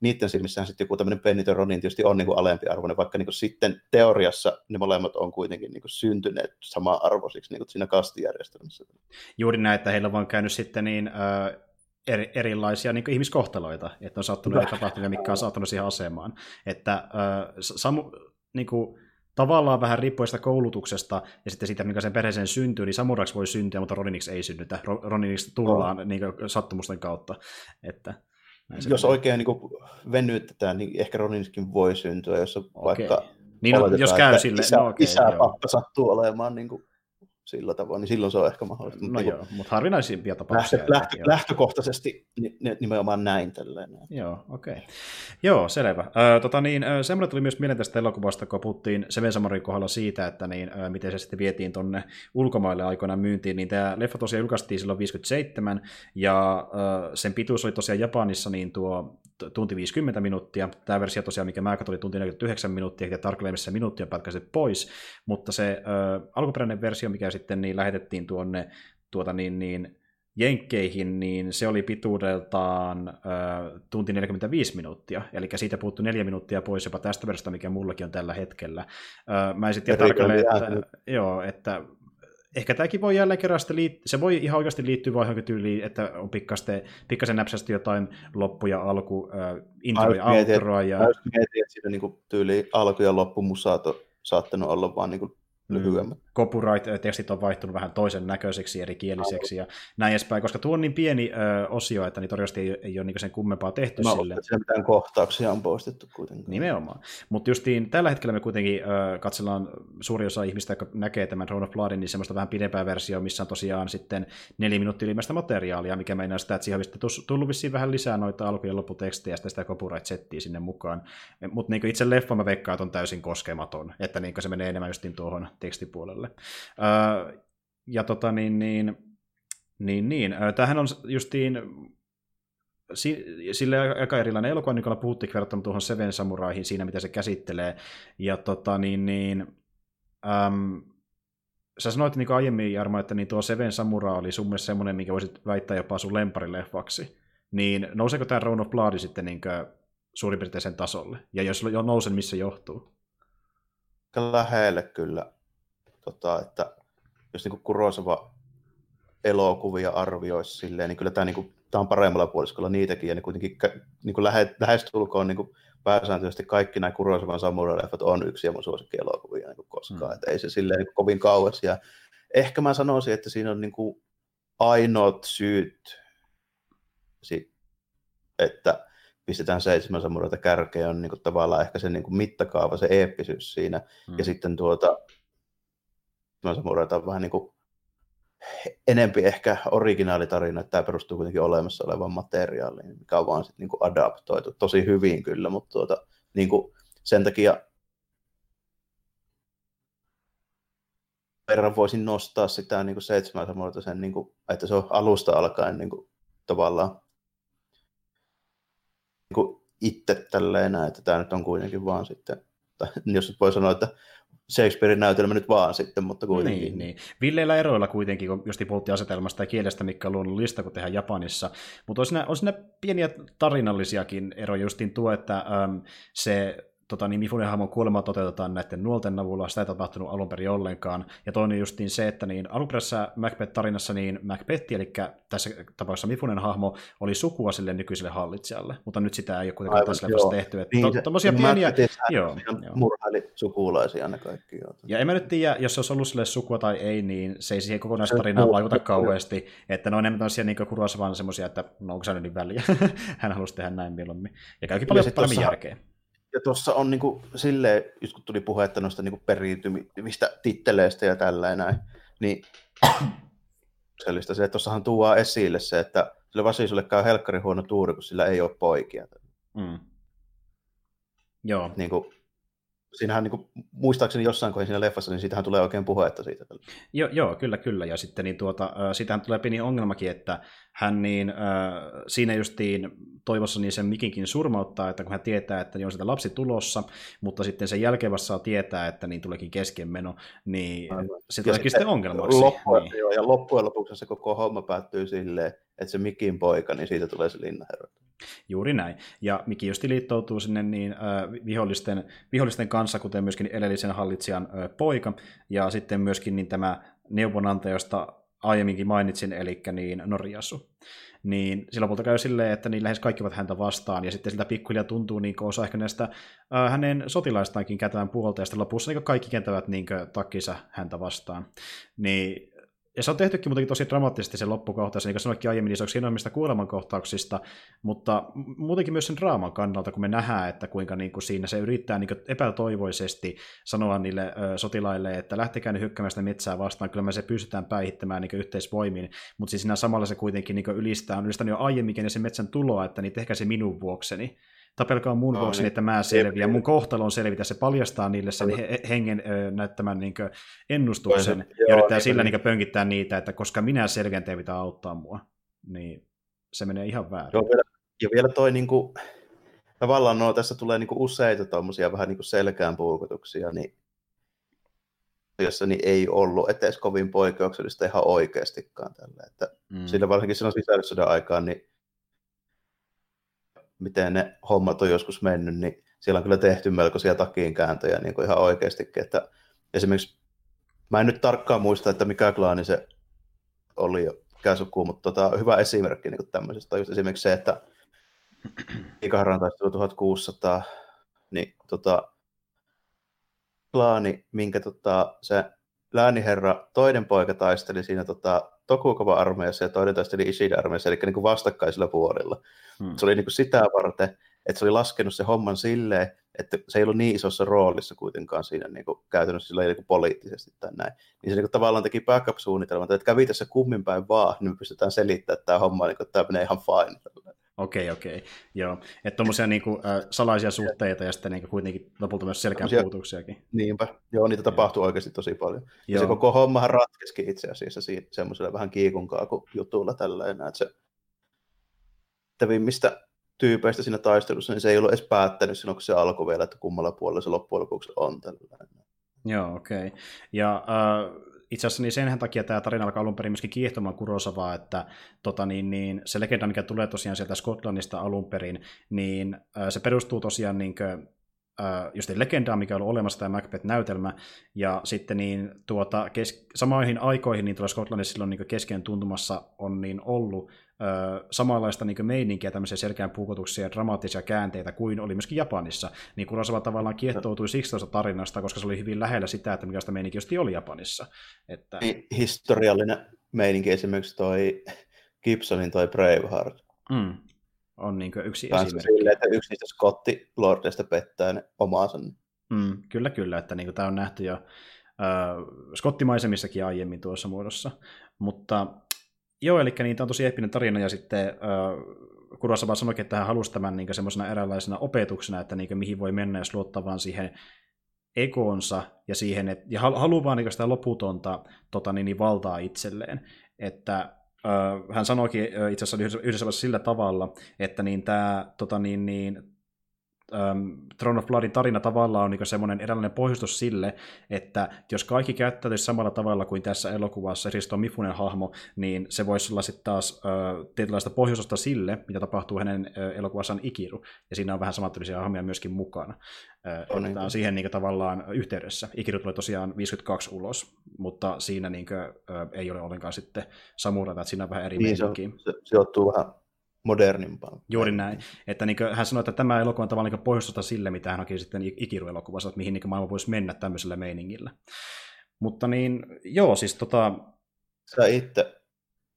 niiden silmissään sitten joku tämmöinen pennitön Ronin tietysti on niin kuin alempi arvoinen, vaikka niin kuin sitten teoriassa ne molemmat on kuitenkin niin kuin syntyneet sama arvoisiksi niin kuin siinä kastijärjestelmässä. Juuri näin, että heillä on vaan käynyt sitten niin, äh, eri, erilaisia niin ihmiskohtaloita, että on sattunut eri tapahtumia, mikä on saattanut siihen asemaan. Että äh, samu, niin kuin, tavallaan vähän riippuen sitä koulutuksesta ja sitten siitä, mikä sen perheeseen syntyy, niin samuraksi voi syntyä, mutta Roniniksi ei synnytä. Roniniksi tullaan oh. niin kuin, sattumusten kautta. Että, näin jos oikein niin venytetään, niin ehkä Roniniskin voi syntyä, jos okay. vaikka niin, no, jos käy sille, isä, no, okay, isä joo. sattuu olemaan niin kuin sillä tavoin, niin silloin se on ehkä mahdollista. No mutta joo, mutta harvinaisimpia tapauksia. Lähtö, lähtö, lähtökohtaisesti nimenomaan näin tälleen. Joo, okei. Okay. Joo, selvä. Ö, tota niin, semmoinen tuli myös mieleen tästä elokuvasta, kun puhuttiin Seven Samurin kohdalla siitä, että niin, ö, miten se sitten vietiin tonne ulkomaille aikoinaan myyntiin, niin tämä leffa tosiaan julkaistiin silloin 57, ja ö, sen pituus oli tosiaan Japanissa niin tuo tunti 50 minuuttia. Tämä versio tosiaan, mikä mä oli tunti 49 minuuttia, ja tarkalleen minuuttia pätkäiset pois, mutta se ö, alkuperäinen versio, mikä sitten niin lähetettiin tuonne tuota niin, niin Jenkkeihin, niin se oli pituudeltaan ö, tunti 45 minuuttia, eli siitä puuttu neljä minuuttia pois jopa tästä versiosta, mikä mullakin on tällä hetkellä. Ö, mä en sitten tarkalleen, että, joo, että ehkä tämäkin voi jälleen kerran liittyä, se voi ihan oikeasti liittyä vain johonkin tyyliin, että on pikkasen, pikkasen näpsästi jotain loppu ja alku, äh, intro ja outroa. Ja... Mä mietin, että siinä niin tyyli alku ja loppu musaat on saattanut olla vaan niin lyhyemmät. Mm. Copyright-tekstit on vaihtunut vähän toisen näköiseksi, eri kieliseksi ja näin edespäin, koska tuo on niin pieni ö, osio, että niin todennäköisesti ei, ei ole niin sen kummempaa tehty Mä sille. Mä mitään kohtauksia on poistettu kuitenkin. Nimenomaan. Mutta justiin tällä hetkellä me kuitenkin ö, katsellaan suuri osa ihmistä, jotka näkee tämän Throne of Bloodin, niin semmoista vähän pidempää versiota, missä on tosiaan sitten neljä minuuttia ilmeistä materiaalia, mikä meinaa sitä, että siihen on tullut vissiin vähän lisää noita alku- ja lopputekstejä ja sitä copyright-settiä sinne mukaan. Mutta niin itse leffa mä veikkaan, että on täysin koskematon, että niin se menee enemmän justiin tuohon tekstipuolelle. ja tota niin, niin, niin, niin. Tämähän on justiin sille aika erilainen elokuva, niin kuin puhuttiin verrattuna tuohon Seven Samuraihin siinä, mitä se käsittelee. Ja tota niin, niin äm, sä sanoit niin aiemmin, Jarmo, että niin tuo Seven Samurai oli sun mielestä semmoinen, mikä voisit väittää jopa sun lemparileffaksi. Niin nouseeko tämä Round of Blood sitten niin suurin piirtein sen tasolle? Ja jos jo nousen, missä johtuu? Lähelle kyllä tota, että jos niin Kurosava elokuvia arvioisi silleen, niin kyllä tämä, niin kuin, tämä on paremmalla puoliskolla niitäkin, ja niin kuitenkin niin kuin lähe, lähestulkoon niin kuin pääsääntöisesti kaikki nämä Kurosavan samurai-leffat on yksi ja mun suosikkielokuvia niin kuin koskaan, mm. että ei se silleen niin kuin, kovin kauas, ja ehkä mä sanoisin, että siinä on niin kuin, ainoat syyt, että pistetään seitsemän samuraita kärkeen, on niin kuin, tavallaan ehkä se niin kuin, mittakaava, se eeppisyys siinä, mm. ja sitten tuota, samureita on vähän niin kuin enempi ehkä originaalitarina, että tämä perustuu kuitenkin olemassa olevaan materiaaliin, mikä on vaan sit niin kuin adaptoitu. Tosi hyvin kyllä, mutta tuota, niin kuin sen takia verran voisin nostaa sitä niin kuin seitsemän samoilta sen, niin kuin, että se on alusta alkaen niin kuin, tavallaan niin kuin itse tälleen että tämä nyt on kuitenkin vaan sitten, jos voi sanoa, että Shakespearein näytelmä nyt vaan sitten, mutta kuitenkin. Niin, niin. Villeillä eroilla kuitenkin, kun just puhuttiin asetelmasta ja kielestä, mikä on luonnollista, kun tehdään Japanissa. Mutta on siinä, on siinä pieniä tarinallisiakin eroja, justiin tuo, että äm, se tota, niin Mifunen hahmon kuolema toteutetaan näiden nuolten avulla, sitä ei tapahtunut alun perin ollenkaan. Ja toinen justiin se, että niin alunperäisessä Macbeth-tarinassa niin Macbeth, eli tässä tapauksessa Mifunen hahmo, oli sukua sille nykyiselle hallitsijalle, mutta nyt sitä ei ole kuitenkaan Aivan, tässä leffassa tehty. Että niin, to, tommosia niin pieniä... Joo, joo. Murhaili sukulaisia ne kaikki. Joo. Ja en mä nyt tiedä, jos se olisi ollut sille sukua tai ei, niin se ei siihen kokonaistarinaan vaikuta kauheasti. Että ne on enemmän tämmöisiä niin kurvassa vaan semmoisia, että no onko se niin väliä. Hän halusi tehdä näin mieluummin. Ja käykin paljon paremmin järkeä ja tuossa on niin kuin, silleen, just kun tuli puhetta noista niin periytymistä titteleistä ja tällä näin, niin sellaista se, että tuossahan tuo esille se, että sille Vasisulle käy helkkari huono tuuri, kun sillä ei ole poikia. Mm. Joo. Niin kuin, siinähän niin kuin, muistaakseni jossain kohdassa siinä leffassa, niin siitähän tulee oikein puhetta siitä. Joo, joo kyllä, kyllä. Ja sitten niin tuota, siitähän tulee pieni ongelmakin, että hän niin, äh, siinä justiin toivossa niin sen mikinkin surmauttaa, että kun hän tietää, että niin on sitä lapsi tulossa, mutta sitten sen jälkeen saa tietää, että niin tuleekin keskenmeno, niin Aivan. se tuleekin sitten ongelmaksi. Loppujen, niin. joo, ja loppujen lopuksi se koko homma päättyy silleen, että se mikin poika, niin siitä tulee se linnaherra. Juuri näin. Ja Miki just liittoutuu sinne niin äh, vihollisten, vihollisten kanssa, kuten myöskin edellisen hallitsijan äh, poika, ja sitten myöskin niin tämä neuvonantaja, josta aiemminkin mainitsin, eli niin Norjasu. Niin sillä lopulta käy silleen, että niin lähes kaikki ovat häntä vastaan, ja sitten siltä pikkuhiljaa tuntuu niin osa ehkä näistä äh, hänen sotilaistaankin kätään puolta, ja sitten lopussa niin kaikki kentävät niin takkisa häntä vastaan. Niin ja se on tehtykin muutenkin tosi dramaattisesti se loppukohtaus, niin kuin sanoikin aiemmin, niin se on hienoimmista kuolemankohtauksista, mutta muutenkin myös sen draaman kannalta, kun me nähdään, että kuinka niin kuin siinä se yrittää niin kuin epätoivoisesti sanoa niille ö, sotilaille, että lähtekää nyt hykkäämään sitä metsää vastaan, kyllä me se pystytään päihittämään niin yhteisvoimin, mutta siis siinä samalla se kuitenkin niin ylistää, on ylistänyt jo aiemminkin ja sen metsän tuloa, että niin tehkää se minun vuokseni, tapelkaa mun no, vuoksi, niin, että mä selviän, mun kohtalo on selvitä, se paljastaa niille sen he, hengen näyttämän niin ennustuksen, ja joo, yrittää niin, sillä niin, pönkittää niitä, että koska minä selviän, te pitää auttaa mua. Niin se menee ihan väärin. Joo, ja vielä toi niin kuin, tavallaan no, tässä tulee niin kuin useita tuommoisia vähän niin kuin selkään puukotuksia, niin jossa niin ei ollut etes kovin poikkeuksellista ihan oikeastikaan tällä. Että mm. Sillä varsinkin silloin sisällissodan aikaan, niin miten ne hommat on joskus mennyt, niin siellä on kyllä tehty melkoisia takiinkääntöjä niin ihan oikeastikin. Että esimerkiksi, mä en nyt tarkkaan muista, että mikä klaani se oli jo suku, mutta tota, hyvä esimerkki niin tämmöisestä just esimerkiksi se, että Ikaharan taistelu 1600, niin tota, klaani, minkä tota, se lääniherra toinen poika taisteli siinä tota, Tokugawa-armeijassa ja toinen taisteli Ishida-armeijassa, eli niin kuin vastakkaisilla puolilla. Hmm. Se oli niin kuin sitä varten, että se oli laskenut se homman silleen, että se ei ollut niin isossa roolissa kuitenkaan siinä niin kuin käytännössä sillä niin kuin poliittisesti tai näin. Niin se niin kuin tavallaan teki backup-suunnitelman, että kävi tässä kummin päin vaan, niin me pystytään selittämään että tämä homma, niin kuin, että tämä menee ihan fine. Okei, okei. Joo. Että tuommoisia niinku, äh, salaisia suhteita ja sitten niinku, kuitenkin lopulta myös selkeän puutuksiakin. Niinpä. Joo, niitä tapahtuu oikeasti tosi paljon. Joo. Ja se koko hommahan ratkesikin itse asiassa semmoisella vähän kiikunkaa kuin jutulla tällainen, että se tevimmistä tyypeistä siinä taistelussa, niin se ei ollut edes päättänyt silloin, kun se alkoi vielä, että kummalla puolella se loppujen lopuksi on tällainen. Joo, okei. Okay. Ja äh, itse asiassa niin sen takia tämä tarina alkaa alun perin myöskin kiehtomaan Kurosavaa, että tota, niin, niin, se legenda, mikä tulee tosiaan sieltä Skotlannista alun perin, niin äh, se perustuu tosiaan niin kuin, äh, just legendaa, mikä on ollut olemassa tämä Macbeth-näytelmä, ja sitten niin, tuota, kes- samoihin aikoihin niin tuolla Skotlannissa silloin niin kesken tuntumassa on niin ollut samanlaista niin meininkiä, tämmöisiä selkeän puukotuksia ja dramaattisia käänteitä kuin oli myöskin Japanissa. Niin Kurosawa tavallaan kiehtoutui siksi tuosta tarinasta, koska se oli hyvin lähellä sitä, että mikä sitä meininki oli Japanissa. Että... Historiallinen meininki esimerkiksi toi Gibsonin toi Braveheart. Mm. On niin yksi Kans esimerkki. Sille, että yksi niistä skottilordeista pettää ne omaansa. Mm, kyllä, kyllä. Että niin tämä on nähty jo skottimaisemissakin aiemmin tuossa muodossa. Mutta joo, eli niin, tämä on tosi eeppinen tarina, ja sitten äh, Kurosawa sanoikin, että hän halusi tämän niin semmoisena eräänlaisena opetuksena, että niin mihin voi mennä, jos luottaa vaan siihen ekoonsa ja siihen, et, ja haluaa vaan niin sitä loputonta tota, niin, niin valtaa itselleen. Että Uh, hän sanoikin itse asiassa yhdessä, yhdessä sillä tavalla, että niin tämä tota, niin, niin, um, Throne of Bloodin tarina tavallaan on niin semmoinen eräänlainen pohjustus sille, että jos kaikki käyttäytyisi samalla tavalla kuin tässä elokuvassa Risto Mifunen hahmo, niin se voisi olla sitten taas uh, tietynlaista pohjustusta sille, mitä tapahtuu hänen uh, elokuvassaan Ikiru, ja siinä on vähän samantyylisiä hahmoja myöskin mukana. Uh, on, niin. siihen niin tavallaan yhteydessä. Ikiru tulee tosiaan 52 ulos, mutta siinä niin kuin, uh, ei ole ollenkaan sitten samurata, että siinä on vähän eri niin, se, se sijoittuu vähän modernimpaan. Juuri näin. Että niin hän sanoi, että tämä elokuva on tavallaan niin pohjustusta sille, mitä hän haki sitten Ikiru-elokuvassa, että mihin niin maailma voisi mennä tämmöisellä meiningillä. Mutta niin, joo, siis tota... Sä itse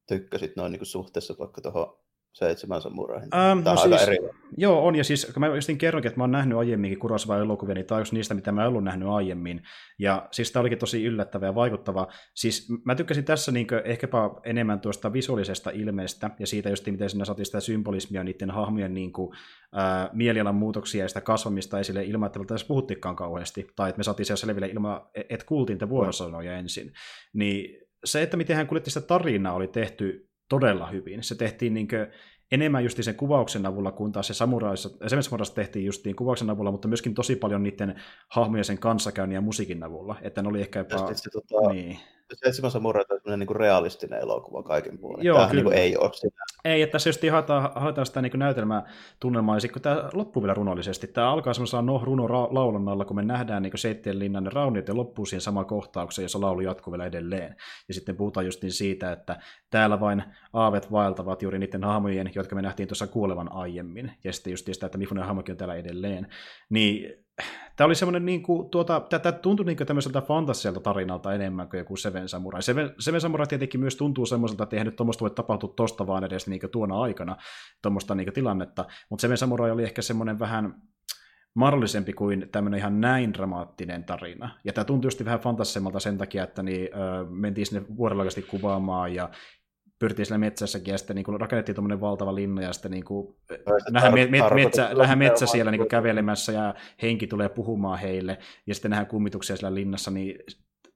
tykkäsit noin niin suhteessa vaikka tuohon seitsemän samuraihin. Ähm, no siis, eri. Joo, on, ja siis kun mä justin kerronkin, että mä oon nähnyt aiemminkin Kurosawa-elokuvia, niin tämä on niistä, mitä mä en ollut nähnyt aiemmin. Ja siis tämä olikin tosi yllättävä ja vaikuttava. Siis mä tykkäsin tässä niin ehkäpä enemmän tuosta visuaalisesta ilmeestä, ja siitä just miten siinä saatiin sitä symbolismia niiden hahmojen niin kuin, äh, mielialan muutoksia ja sitä kasvamista esille ilman, että tässä puhuttikaan kauheasti, tai että me saatiin siellä selville ilman, että kuultiin te vuorosanoja ensin. Niin se, että miten hän kuljetti sitä tarinaa, oli tehty todella hyvin. Se tehtiin niin enemmän just sen kuvauksen avulla, kun taas se samuraissa, Samuraissa tehtiin justiin kuvauksen avulla, mutta myöskin tosi paljon niiden hahmojen sen kanssakäynnin ja musiikin avulla. Että ne oli ehkä jopa... Se, tota, niin. Seitsemän samurai on niin realistinen elokuva kaiken puolin. Joo, Tämähän niin ei ole sitä. Ei, että se just haetaan, haetaan sitä niin näytelmää tunnelmaa, ja sitten kun tämä loppuu vielä runollisesti, tämä alkaa semmoisella no runo laulannalla, kun me nähdään niin ne rauniot ja loppuu siihen samaan kohtaukseen, jossa laulu jatkuu vielä edelleen. Ja sitten puhutaan just niin siitä, että täällä vain aavet vaeltavat juuri niiden hahmojen, jotka me nähtiin tuossa kuolevan aiemmin. Ja sitten just sitä, että Mifunen hahmokin on täällä edelleen. Niin tämä oli semmoinen, niin kuin, tuota, tämä tuntui niin tämmöiseltä fantasialta tarinalta enemmän kuin joku Seven Samurai. Seven, Seven Samurai tietenkin myös tuntuu semmoiselta, että eihän nyt tuommoista voi tapahtua tosta vaan edes niin tuona aikana, tuommoista niin tilannetta, mutta Seven Samurai oli ehkä semmoinen vähän mahdollisempi kuin tämmöinen ihan näin dramaattinen tarina. Ja tämä tuntui just vähän fantasisemmalta sen takia, että niin, ö, mentiin sinne vuorella kuvaamaan ja pyrtii siellä metsässäkin, ja sitten niin kuin rakennettiin tuommoinen valtava linna, ja sitten niin kuin, nähdään, met, met, metsä, nähdään metsä siellä niin kuin kävelemässä, ja henki tulee puhumaan heille, ja sitten nähdään kummituksia siellä linnassa, niin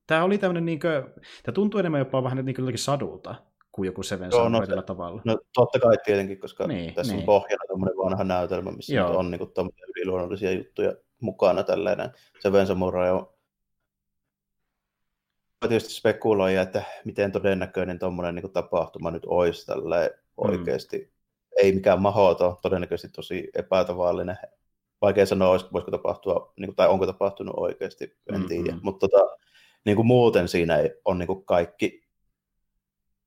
tämä oli tämmöinen, niin kuin, tämä tuntuu enemmän jopa vähän niin kuin sadulta, kuin joku Seven Joo, no, se, tavalla. No totta kai tietenkin, koska niin, tässä niin. on pohjana tämmöinen vanha näytelmä, missä Joo. on niin kuin, yliluonnollisia juttuja mukana tällainen. Seven Samurai on tietysti spekuloida, että miten todennäköinen tuommoinen niin tapahtuma nyt olisi tällä oikeasti. Mm. Ei mikään mahdoton, todennäköisesti tosi epätavallinen. Vaikea sanoa, voisiko tapahtua, niin kuin, tai onko tapahtunut oikeasti, en mm-hmm. tiedä. Mutta tota, niin kuin muuten siinä on niin kuin kaikki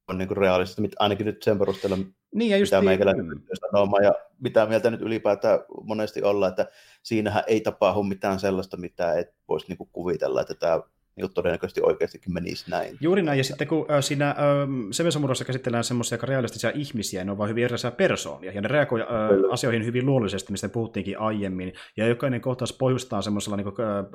on niin kuin realistista, ainakin nyt sen perusteella, niin, ja mitä meikäläinen mm. sanomaan, ja mitä mieltä nyt ylipäätään monesti olla, että siinähän ei tapahdu mitään sellaista, mitä et voisi niin kuin kuvitella, että tämä niin todennäköisesti oikeastikin menisi näin. Juuri näin, ja sitten kun äh, siinä äh, Semensamurassa käsitellään semmoisia realistisia ihmisiä, ne on vain hyvin erilaisia persoonia, ja ne reagoi äh, asioihin hyvin luonnollisesti, mistä puhuttiinkin aiemmin, ja jokainen kohtaus pohjustaa semmoisella niin kuin, äh,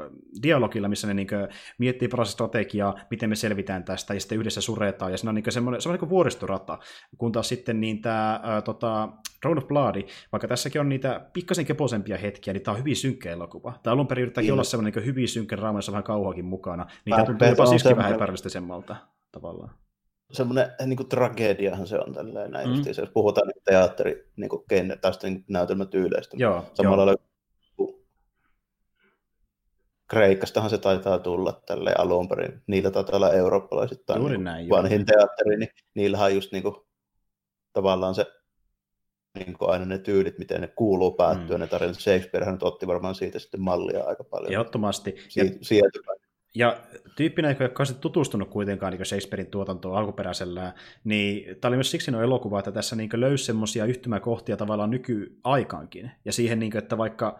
dialogilla, missä ne niin kuin, miettii parasta strategiaa, miten me selvitään tästä, ja sitten yhdessä suretaan, ja siinä on niin kuin, semmoinen, semmoinen niin vuoristorata, kun taas sitten niin tämä äh, tota, Road of Blood, vaikka tässäkin on niitä pikkasen keposempia hetkiä, niin tämä on hyvin synkkä elokuva. Tämä alun perin yrittääkin olla semmoinen niin hyvin synkkä draama, jossa vähän kauhaakin mukana. Niin tämä tuntuu jopa siski vähän epärealistisemmalta tavallaan. Semmoinen niin kuin, tragediahan se on tälleen näin, mm. jos puhutaan niin teatteri niin kuin, kenne, tai niin näytelmätyyleistä. Joo, Samalla lailla Kreikastahan se taitaa tulla tälle alun perin. Niillä taitaa olla eurooppalaisittain Juuri niin näin, vanhin teatteri, niin niillähän on just niin kuin, tavallaan se niin kuin aina ne tyylit, miten ne kuuluu päättyä, mm. ne tarinat. Shakespeare nyt otti varmaan siitä sitten mallia aika paljon. Ehdottomasti. Si- sieltä ja tyyppinä, joka ei ole tutustunut kuitenkaan niin Shakespearein tuotantoon alkuperäisellä, niin tämä oli myös siksi no elokuva, että tässä niin löysi semmoisia yhtymäkohtia tavallaan nykyaikaankin. Ja siihen, niin kuin, että vaikka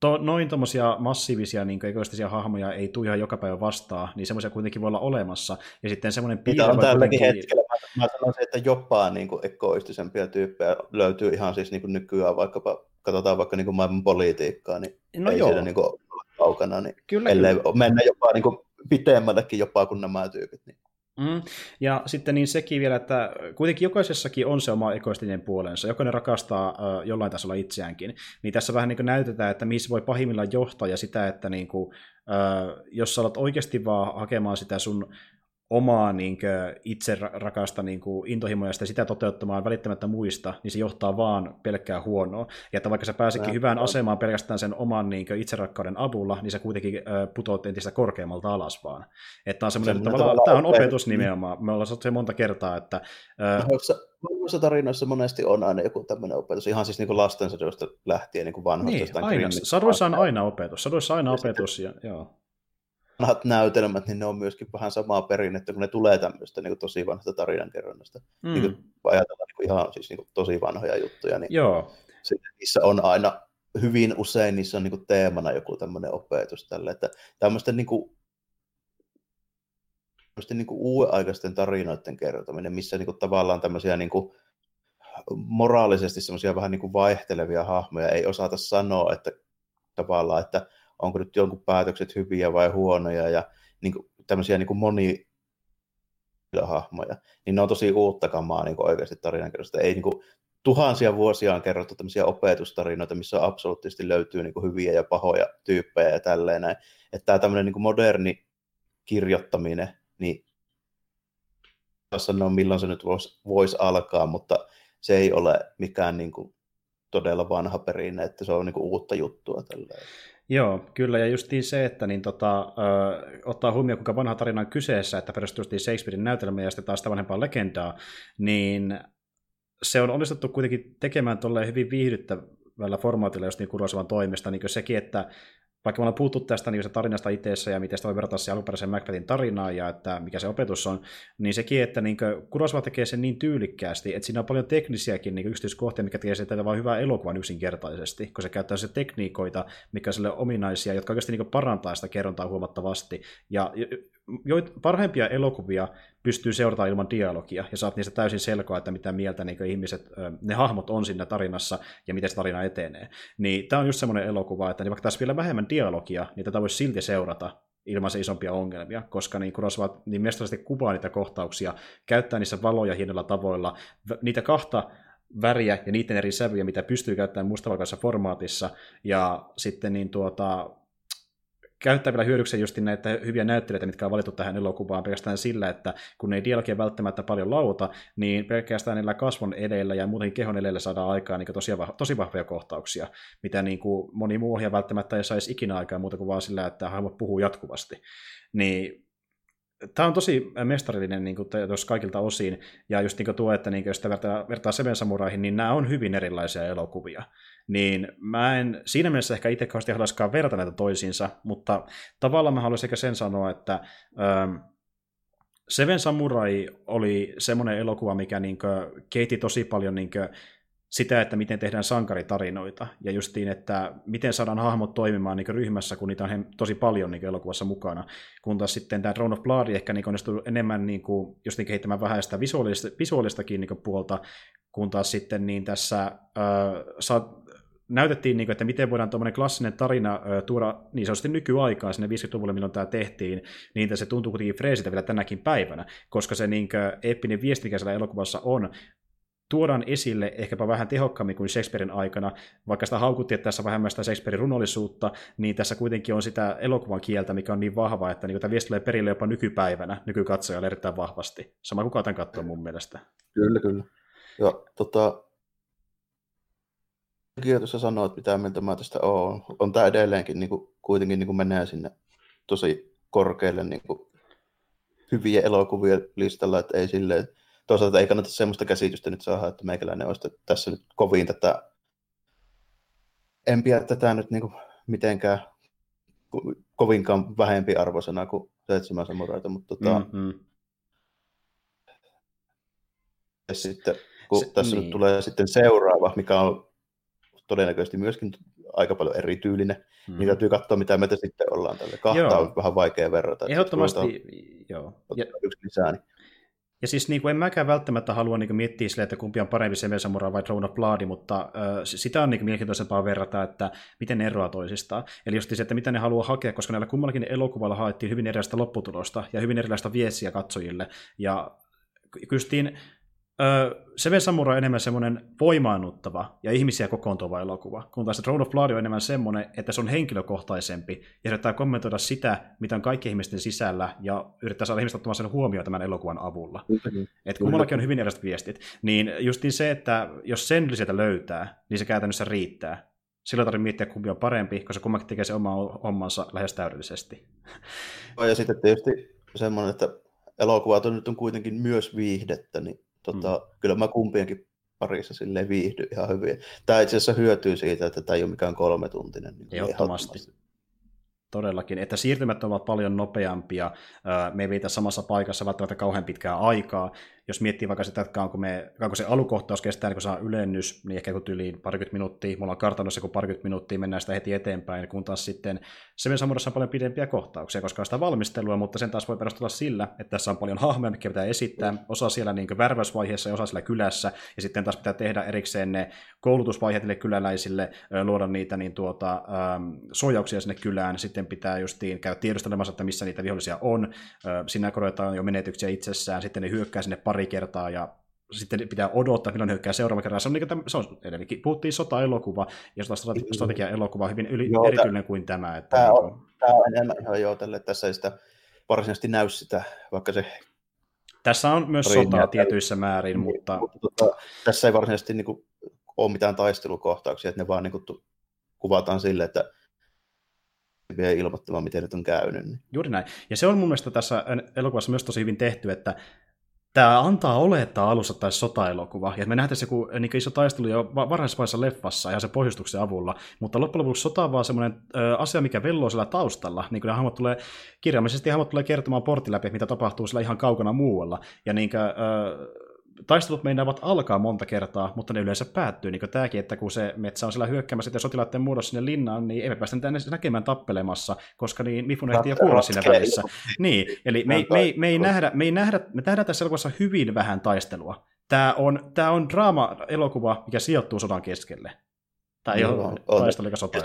to, noin tuommoisia massiivisia niin egoistisia hahmoja ei tule ihan joka päivä vastaan, niin semmoisia kuitenkin voi olla olemassa. Ja sitten semmoinen piirre... on tälläkin kuitenkin... hetkellä. Mä, mä sanoisin, että jopa niin kuin egoistisempia tyyppejä löytyy ihan siis niin kuin nykyään, vaikkapa katsotaan vaikka niin kuin maailman politiikkaa, niin no ei joo. siellä niin kuin kaukana, niin Kyllä, ellei kyllä. mennä jopa niin kuin pitemmällekin jopa kuin nämä tyypit. Niin. Mm. Ja sitten niin sekin vielä, että kuitenkin jokaisessakin on se oma egoistinen puolensa. Jokainen rakastaa uh, jollain tasolla itseäänkin. Niin tässä vähän niin kuin näytetään, että missä voi pahimmillaan johtaa ja sitä, että niin kuin, uh, jos sä alat oikeasti vaan hakemaan sitä sun omaa niin kuin, itse rakasta niin kuin, intohimoja ja sitä toteuttamaan välittämättä muista, niin se johtaa vaan pelkkää huonoa. Ja että vaikka sä pääsekin hyvään asemaan pelkästään sen oman niin kuin, itserakkauden avulla, niin sä kuitenkin äh, putoat entistä korkeammalta alas vaan. Että on semmoinen, että tavallaan, tämä on opetus nimenomaan. Me ollaan se monta kertaa, että... Äh, Vanhoissa tarinoissa monesti on aina joku tämmöinen opetus, ihan siis niin kuin lastensadoista lähtien niin vanhoista. Niin, aina. Sadoissa on aina opetus. Sadoissa on aina opetus, ja, joo vanhat näytelmät, niin ne on myöskin vähän samaa perinnettä, kun ne tulee tämmöistä niin kuin tosi vanhasta tarinankerronnasta. Mm. Niin kuin ajatellaan niin kuin ihan siis niin kuin tosi vanhoja juttuja, niin Joo. Sitten niissä on aina hyvin usein niissä on niin kuin teemana joku tämmöinen opetus tälle, että tämmöisten niin kuin, tämmöisten niin kuin uuden-aikaisten tarinoiden kertominen, missä niin kuin tavallaan tämmöisiä niin kuin moraalisesti semmoisia vähän niin kuin vaihtelevia hahmoja ei osata sanoa, että tavallaan, että onko nyt jonkun päätökset hyviä vai huonoja ja niin kuin, tämmöisiä niin kuin moni hahmoja, niin ne on tosi uutta kamaa niin kuin oikeasti tarinankerrosta. Ei niin kuin, tuhansia vuosia on kerrottu tämmöisiä opetustarinoita, missä absoluuttisesti löytyy niin kuin hyviä ja pahoja tyyppejä ja tälleen näin. Että tämä tämmöinen niin kuin moderni kirjoittaminen, niin sanoa milloin se nyt voisi vois alkaa, mutta se ei ole mikään niin kuin todella vanha perinne, että se on niin kuin uutta juttua. Tälleen. Joo, kyllä, ja justiin se, että niin tota, ö, ottaa huomioon, kuinka vanha tarina on kyseessä, että perustuu Shakespearein näytelmä ja sitten taas sitä vanhempaa legendaa, niin se on onnistuttu kuitenkin tekemään tuolle hyvin viihdyttävällä formaatilla, just niin Kurosavan toimesta, niin sekin, että vaikka me ollaan puhuttu tästä niin tarinasta itseessä ja miten sitä voi verrata se alkuperäisen Macbethin tarinaan ja että mikä se opetus on, niin sekin, että niin Kurosawa tekee sen niin tyylikkäästi, että siinä on paljon teknisiäkin niin yksityiskohtia, mikä tekee sitä vain hyvää elokuvan yksinkertaisesti, kun se käyttää se tekniikoita, mikä on sille ominaisia, jotka oikeasti niin parantaa sitä kerrontaa huomattavasti. Ja jo, parhaimpia elokuvia pystyy seurata ilman dialogia, ja saat niistä täysin selkoa, että mitä mieltä niin ihmiset, ne hahmot on siinä tarinassa, ja miten se tarina etenee. Niin tämä on just semmoinen elokuva, että niin vaikka tässä vielä vähemmän dialogia, niin tätä voisi silti seurata ilman se isompia ongelmia, koska niin Kurosawa niin mestallisesti kuvaa niitä kohtauksia, käyttää niissä valoja hienoilla tavoilla, niitä kahta väriä ja niiden eri sävyjä, mitä pystyy käyttämään mustavalkoisessa formaatissa, ja sitten niin tuota, käyttää vielä hyödykseen just näitä hyviä näyttelijöitä, mitkä on valittu tähän elokuvaan pelkästään sillä, että kun ei dialogia välttämättä paljon lauta, niin pelkästään niillä kasvon edellä ja muuten kehon edellä saadaan aikaan niin tosi, tosi vahvoja kohtauksia, mitä niin kuin moni muu ohjaaja välttämättä ei saisi ikinä aikaa muuta kuin vaan sillä, että hahmot puhuu jatkuvasti. Niin Tämä on tosi mestarillinen niin kuin, kaikilta osin, ja just niin kuin tuo, että niin kuin, jos vertaa, vertaa Seven Samuraihin, niin nämä on hyvin erilaisia elokuvia. Niin mä en siinä mielessä ehkä itse kauheasti haluaisikaan verrata näitä toisiinsa, mutta tavallaan mä haluaisin ehkä sen sanoa, että ähm, Seven Samurai oli semmoinen elokuva, mikä niin kuin, keiti tosi paljon niin kuin, sitä, että miten tehdään sankaritarinoita, ja justiin, että miten saadaan hahmot toimimaan niin ryhmässä, kun niitä on tosi paljon niin elokuvassa mukana, kun taas sitten tämä Throne of Blood ehkä niin onnistuu enemmän niin kuin, just niin kehittämään vähän sitä visuaalista, visuaalistakin niin puolta, kun taas sitten niin tässä äh, saa, näytettiin, niin kuin, että miten voidaan tuommoinen klassinen tarina tuoda niin sanotusti nykyaikaan sinne 50-luvulle, milloin tämä tehtiin, niin se tuntuu kuitenkin freesiltä vielä tänäkin päivänä, koska se niin kuin, eeppinen viesti, mikä siellä elokuvassa on, tuodaan esille ehkäpä vähän tehokkaammin kuin Shakespearein aikana, vaikka sitä haukuttiin, että tässä on vähemmän sitä Shakespearein runollisuutta, niin tässä kuitenkin on sitä elokuvan kieltä, mikä on niin vahva, että niin tämä viesti tulee perille jopa nykypäivänä, nykykatsojalle erittäin vahvasti. Sama kuin tämän katsoa mun mielestä. Kyllä, kyllä. Ja tota, tuossa sanoit, mitä mieltä mä tästä on. On tämä edelleenkin niin kuin, kuitenkin niin kuin menee sinne tosi korkealle niin kuin, hyviä elokuvia listalla, että ei silleen, toisaalta ei kannata semmoista käsitystä nyt saada, että meikäläinen olisi tässä nyt kovin tätä, en pidä tätä nyt niin kuin mitenkään kovinkaan vähempi arvoisena kuin seitsemän samuraita, mutta tota, mm-hmm. ja sitten kun Se, tässä niin. nyt tulee sitten seuraava, mikä on todennäköisesti myöskin aika paljon erityylinen, mm. niin täytyy katsoa, mitä me sitten ollaan tälle. Kahta joo. on vähän vaikea verrata. Ehdottomasti, joo. Ja, yksi lisää, niin Ja siis niin kuin, en mäkään välttämättä halua niin kuin, miettiä sille, että kumpi on parempi se Samurai vai Throne of Blood, mutta äh, sitä on niin kuin, mielenkiintoisempaa verrata, että miten ne eroaa toisistaan. Eli just se, että mitä ne haluaa hakea, koska näillä kummallakin elokuvalla haettiin hyvin erilaista lopputulosta ja hyvin erilaista viestiä katsojille. Ja kystiin Seven Samurai on enemmän semmoinen voimaannuttava ja ihmisiä kokoontuva elokuva, kun taas Throne of Blood on enemmän semmoinen, että se on henkilökohtaisempi ja yrittää kommentoida sitä, mitä on kaikki ihmisten sisällä ja yrittää saada ihmistä ottamaan sen huomioon tämän elokuvan avulla. Mm-hmm. Että kummallakin on hyvin erilaiset viestit. Niin justiin se, että jos sen sieltä löytää, niin se käytännössä riittää. Silloin tarvitsee miettiä, kumpi on parempi, koska kummakin tekee se oma hommansa lähes täydellisesti. Ja sitten tietysti semmoinen, että elokuvat on nyt on kuitenkin myös viihdettä, niin tota, mm. kyllä mä kumpienkin parissa sille viihdy ihan hyvin. Tämä itse asiassa hyötyy siitä, että tämä ei ole mikään kolme tuntinen. Niin Ehdottomasti. Todellakin, että siirtymät ovat paljon nopeampia, me ei viitä samassa paikassa välttämättä kauhean pitkää aikaa, jos miettii vaikka sitä, että kauanko, me, kauanko se alukohtaus kestää, niin kun saa ylennys, niin ehkä kun tyyliin parikymmentä minuuttia, mulla on kartanossa kun parikymmentä minuuttia, mennään sitä heti eteenpäin, kun taas sitten Samurassa on paljon pidempiä kohtauksia, koska on sitä valmistelua, mutta sen taas voi perustella sillä, että tässä on paljon hahmoja, mikä pitää esittää, osa siellä niin värväysvaiheessa ja osa siellä kylässä, ja sitten taas pitää tehdä erikseen ne koulutusvaiheet niille kyläläisille, luoda niitä niin tuota, ähm, suojauksia sinne kylään, sitten pitää justiin käydä tiedustelemassa, että missä niitä vihollisia on, siinä korotetaan jo menetyksiä itsessään, sitten ne hyökkää sinne pari kertaa ja sitten pitää odottaa, milloin hyökkää seuraava kerran. Se on, niin kuin, se on edelleenkin, puhuttiin sota-elokuva, ja sota-strategia-elokuva hyvin yli, joo, erityinen kuin tämä. Että tämä, on, niin tämä on enemmän ihan joo tälle, tässä ei sitä varsinaisesti näy sitä, vaikka se tässä on myös sotaa tietyissä määrin, mutta... mutta tota, tässä ei varsinaisesti niin kuin, ole mitään taistelukohtauksia, että ne vaan niin kuvataan sille, että vielä ilmoittamaan, miten nyt on käynyt. Niin. Juuri näin. Ja se on mun mielestä tässä elokuvassa myös tosi hyvin tehty, että tämä antaa olettaa alussa tai sotaelokuva, ja me nähdään se kun, niin iso taistelu jo varhaisvaiheessa leffassa ja se pohjustuksen avulla, mutta loppujen lopuksi sota on vaan semmoinen ö, asia, mikä velloo siellä taustalla, niin kuin hahmot tulee, kirjaimellisesti hahmot tulee kertomaan portin läpi, mitä tapahtuu siellä ihan kaukana muualla, ja niin kuin, ö, taistelut meinaavat alkaa monta kertaa, mutta ne yleensä päättyy, niin kuin tämäkin, että kun se metsä on siellä hyökkäämässä ja sotilaiden muodossa sinne linnaan, niin emme päästä tänne näkemään tappelemassa, koska niin Mifun ehtii jo kuolla siinä välissä. Niin, eli me, me, me, me, ei nähdä, me, ei nähdä, me nähdään tässä elokuvassa hyvin vähän taistelua. Tämä on, tämä on draama-elokuva, mikä sijoittuu sodan keskelle. Tämä ei no, ole taistelu eikä sota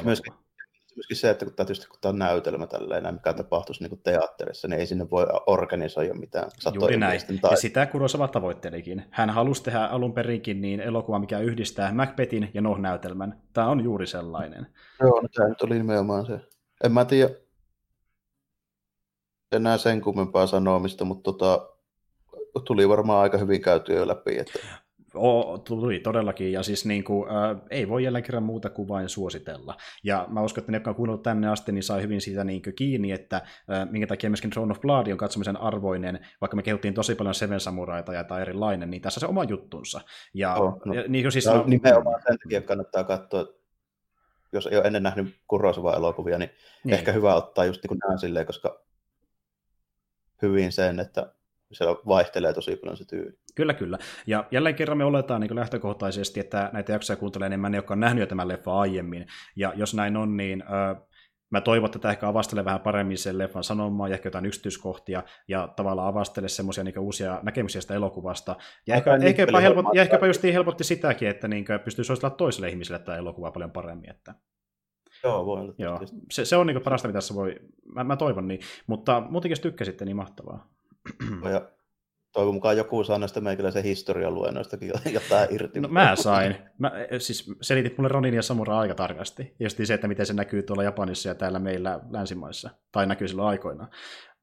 myöskin se, että kun tämä, tietysti, kun tämä on näytelmä tälleen, mikä tapahtuisi niin teatterissa, niin ei sinne voi organisoida mitään Juuri näin. Tai... Ja sitä Kurosawa tavoittelikin. Hän halusi tehdä alun perinkin niin elokuva, mikä yhdistää Macbethin ja Noh-näytelmän. Tämä on juuri sellainen. Joo, no, tämä nyt oli nimenomaan se. En mä tiedä enää sen kummempaa sanomista, mutta tota, tuli varmaan aika hyvin käytyä jo läpi. Että... O, tuli todellakin, ja siis niin kuin, äh, ei voi jälleen kerran muuta kuin vain suositella. Ja mä uskon, että ne, jotka on kuunnellut tänne asti, niin sai hyvin siitä niin kuin, kiinni, että äh, minkä takia myöskin Throne of Blood on katsomisen arvoinen, vaikka me kehuttiin tosi paljon Seven Samuraita ja tai erilainen, niin tässä se oma juttunsa. Ja, oh, no, ja niin kuin siis, no, nimenomaan sen takia kannattaa katsoa, jos ei ole ennen nähnyt Kurosawa-elokuvia, niin, niin, ehkä hyvä ottaa just niin kuin näin silleen, koska hyvin sen, että se vaihtelee tosi paljon se tyyli. Kyllä, kyllä. Ja jälleen kerran me oletaan niin lähtökohtaisesti, että näitä jaksoja kuuntelee enemmän ne, jotka on nähnyt jo tämän leffan aiemmin. Ja jos näin on, niin äh, mä toivon, että tämä ehkä avastelee vähän paremmin sen leffan sanomaa ja ehkä jotain yksityiskohtia ja tavallaan avastelee semmoisia niin uusia näkemyksiä sitä elokuvasta. Ja, ehkä, ehkäpä, helpot, ja ehkäpä just helpotti sitäkin, että niin pystyy suosittelemaan toiselle ihmiselle tämä elokuva paljon paremmin. Että... Joo, voi olla. Joo. Se, se on niin parasta, mitä tässä voi, mä, mä toivon niin. Mutta muutenkin jos tykkäsitte, niin mahtavaa. Ja toivon mukaan joku saa näistä meikäläisen historian luennoistakin jotain irti. No, mä sain. Mä, siis selitit mulle Ronin ja Samura aika tarkasti. Ja se, että miten se näkyy tuolla Japanissa ja täällä meillä länsimaissa. Tai näkyy silloin aikoinaan.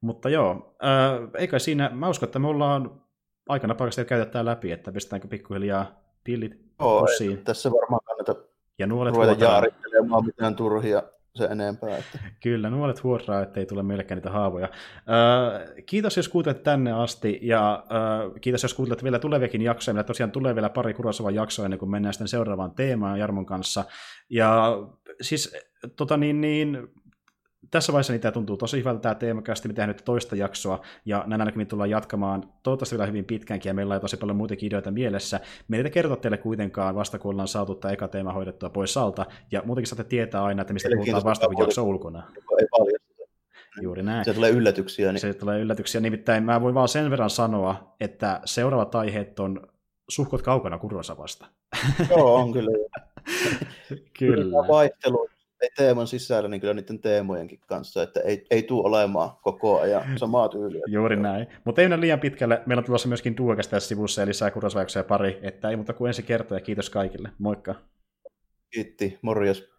Mutta joo, äh, eikä siinä, mä uskon, että me ollaan aikana paikasta jo käytetään läpi, että pistetäänkö pikkuhiljaa pillit Joo, tässä varmaan kannata ja nuolet ruveta jaarittelemaan mitään turhia se enempää. Että. Kyllä, nuolet huoraa, ettei tule meillekään niitä haavoja. Kiitos, jos kuuntelet tänne asti, ja kiitos, jos kuuntelet vielä tuleviakin jaksoja. Meillä tosiaan tulee vielä pari Kurosavan jaksoa ennen kuin mennään sitten seuraavaan teemaan Jarmon kanssa. Ja siis tota niin, niin tässä vaiheessa niitä tuntuu tosi hyvältä tämä teemakästi, me tehdään nyt toista jaksoa, ja näin ainakin tullaan jatkamaan toivottavasti vielä hyvin pitkänkin, ja meillä on tosi paljon muitakin ideoita mielessä. Me ei kertoa teille kuitenkaan vasta, kun ollaan saatu tämä eka teema hoidettua pois alta, ja muutenkin saatte tietää aina, että mistä puhutaan vasta, kun jakso ulkona. Ei paljon. Juuri näin. Se tulee yllätyksiä. Niin... Se tulee yllätyksiä. Nimittäin mä voin vaan sen verran sanoa, että seuraavat aiheet on suhkot kaukana Kurosavasta. Joo, on kyllä. kyllä. Vaihtelu ei teeman sisällä, niin kyllä niiden teemojenkin kanssa, että ei, ei tule olemaan koko ajan samaa tyyliä. Juuri näin. Mutta ei mennä liian pitkälle. Meillä on tulossa myöskin Duokas tässä sivussa ja lisää kurosvaikuksia pari, että ei muuta kuin ensi kertaa ja kiitos kaikille. Moikka. Kiitti, morjes.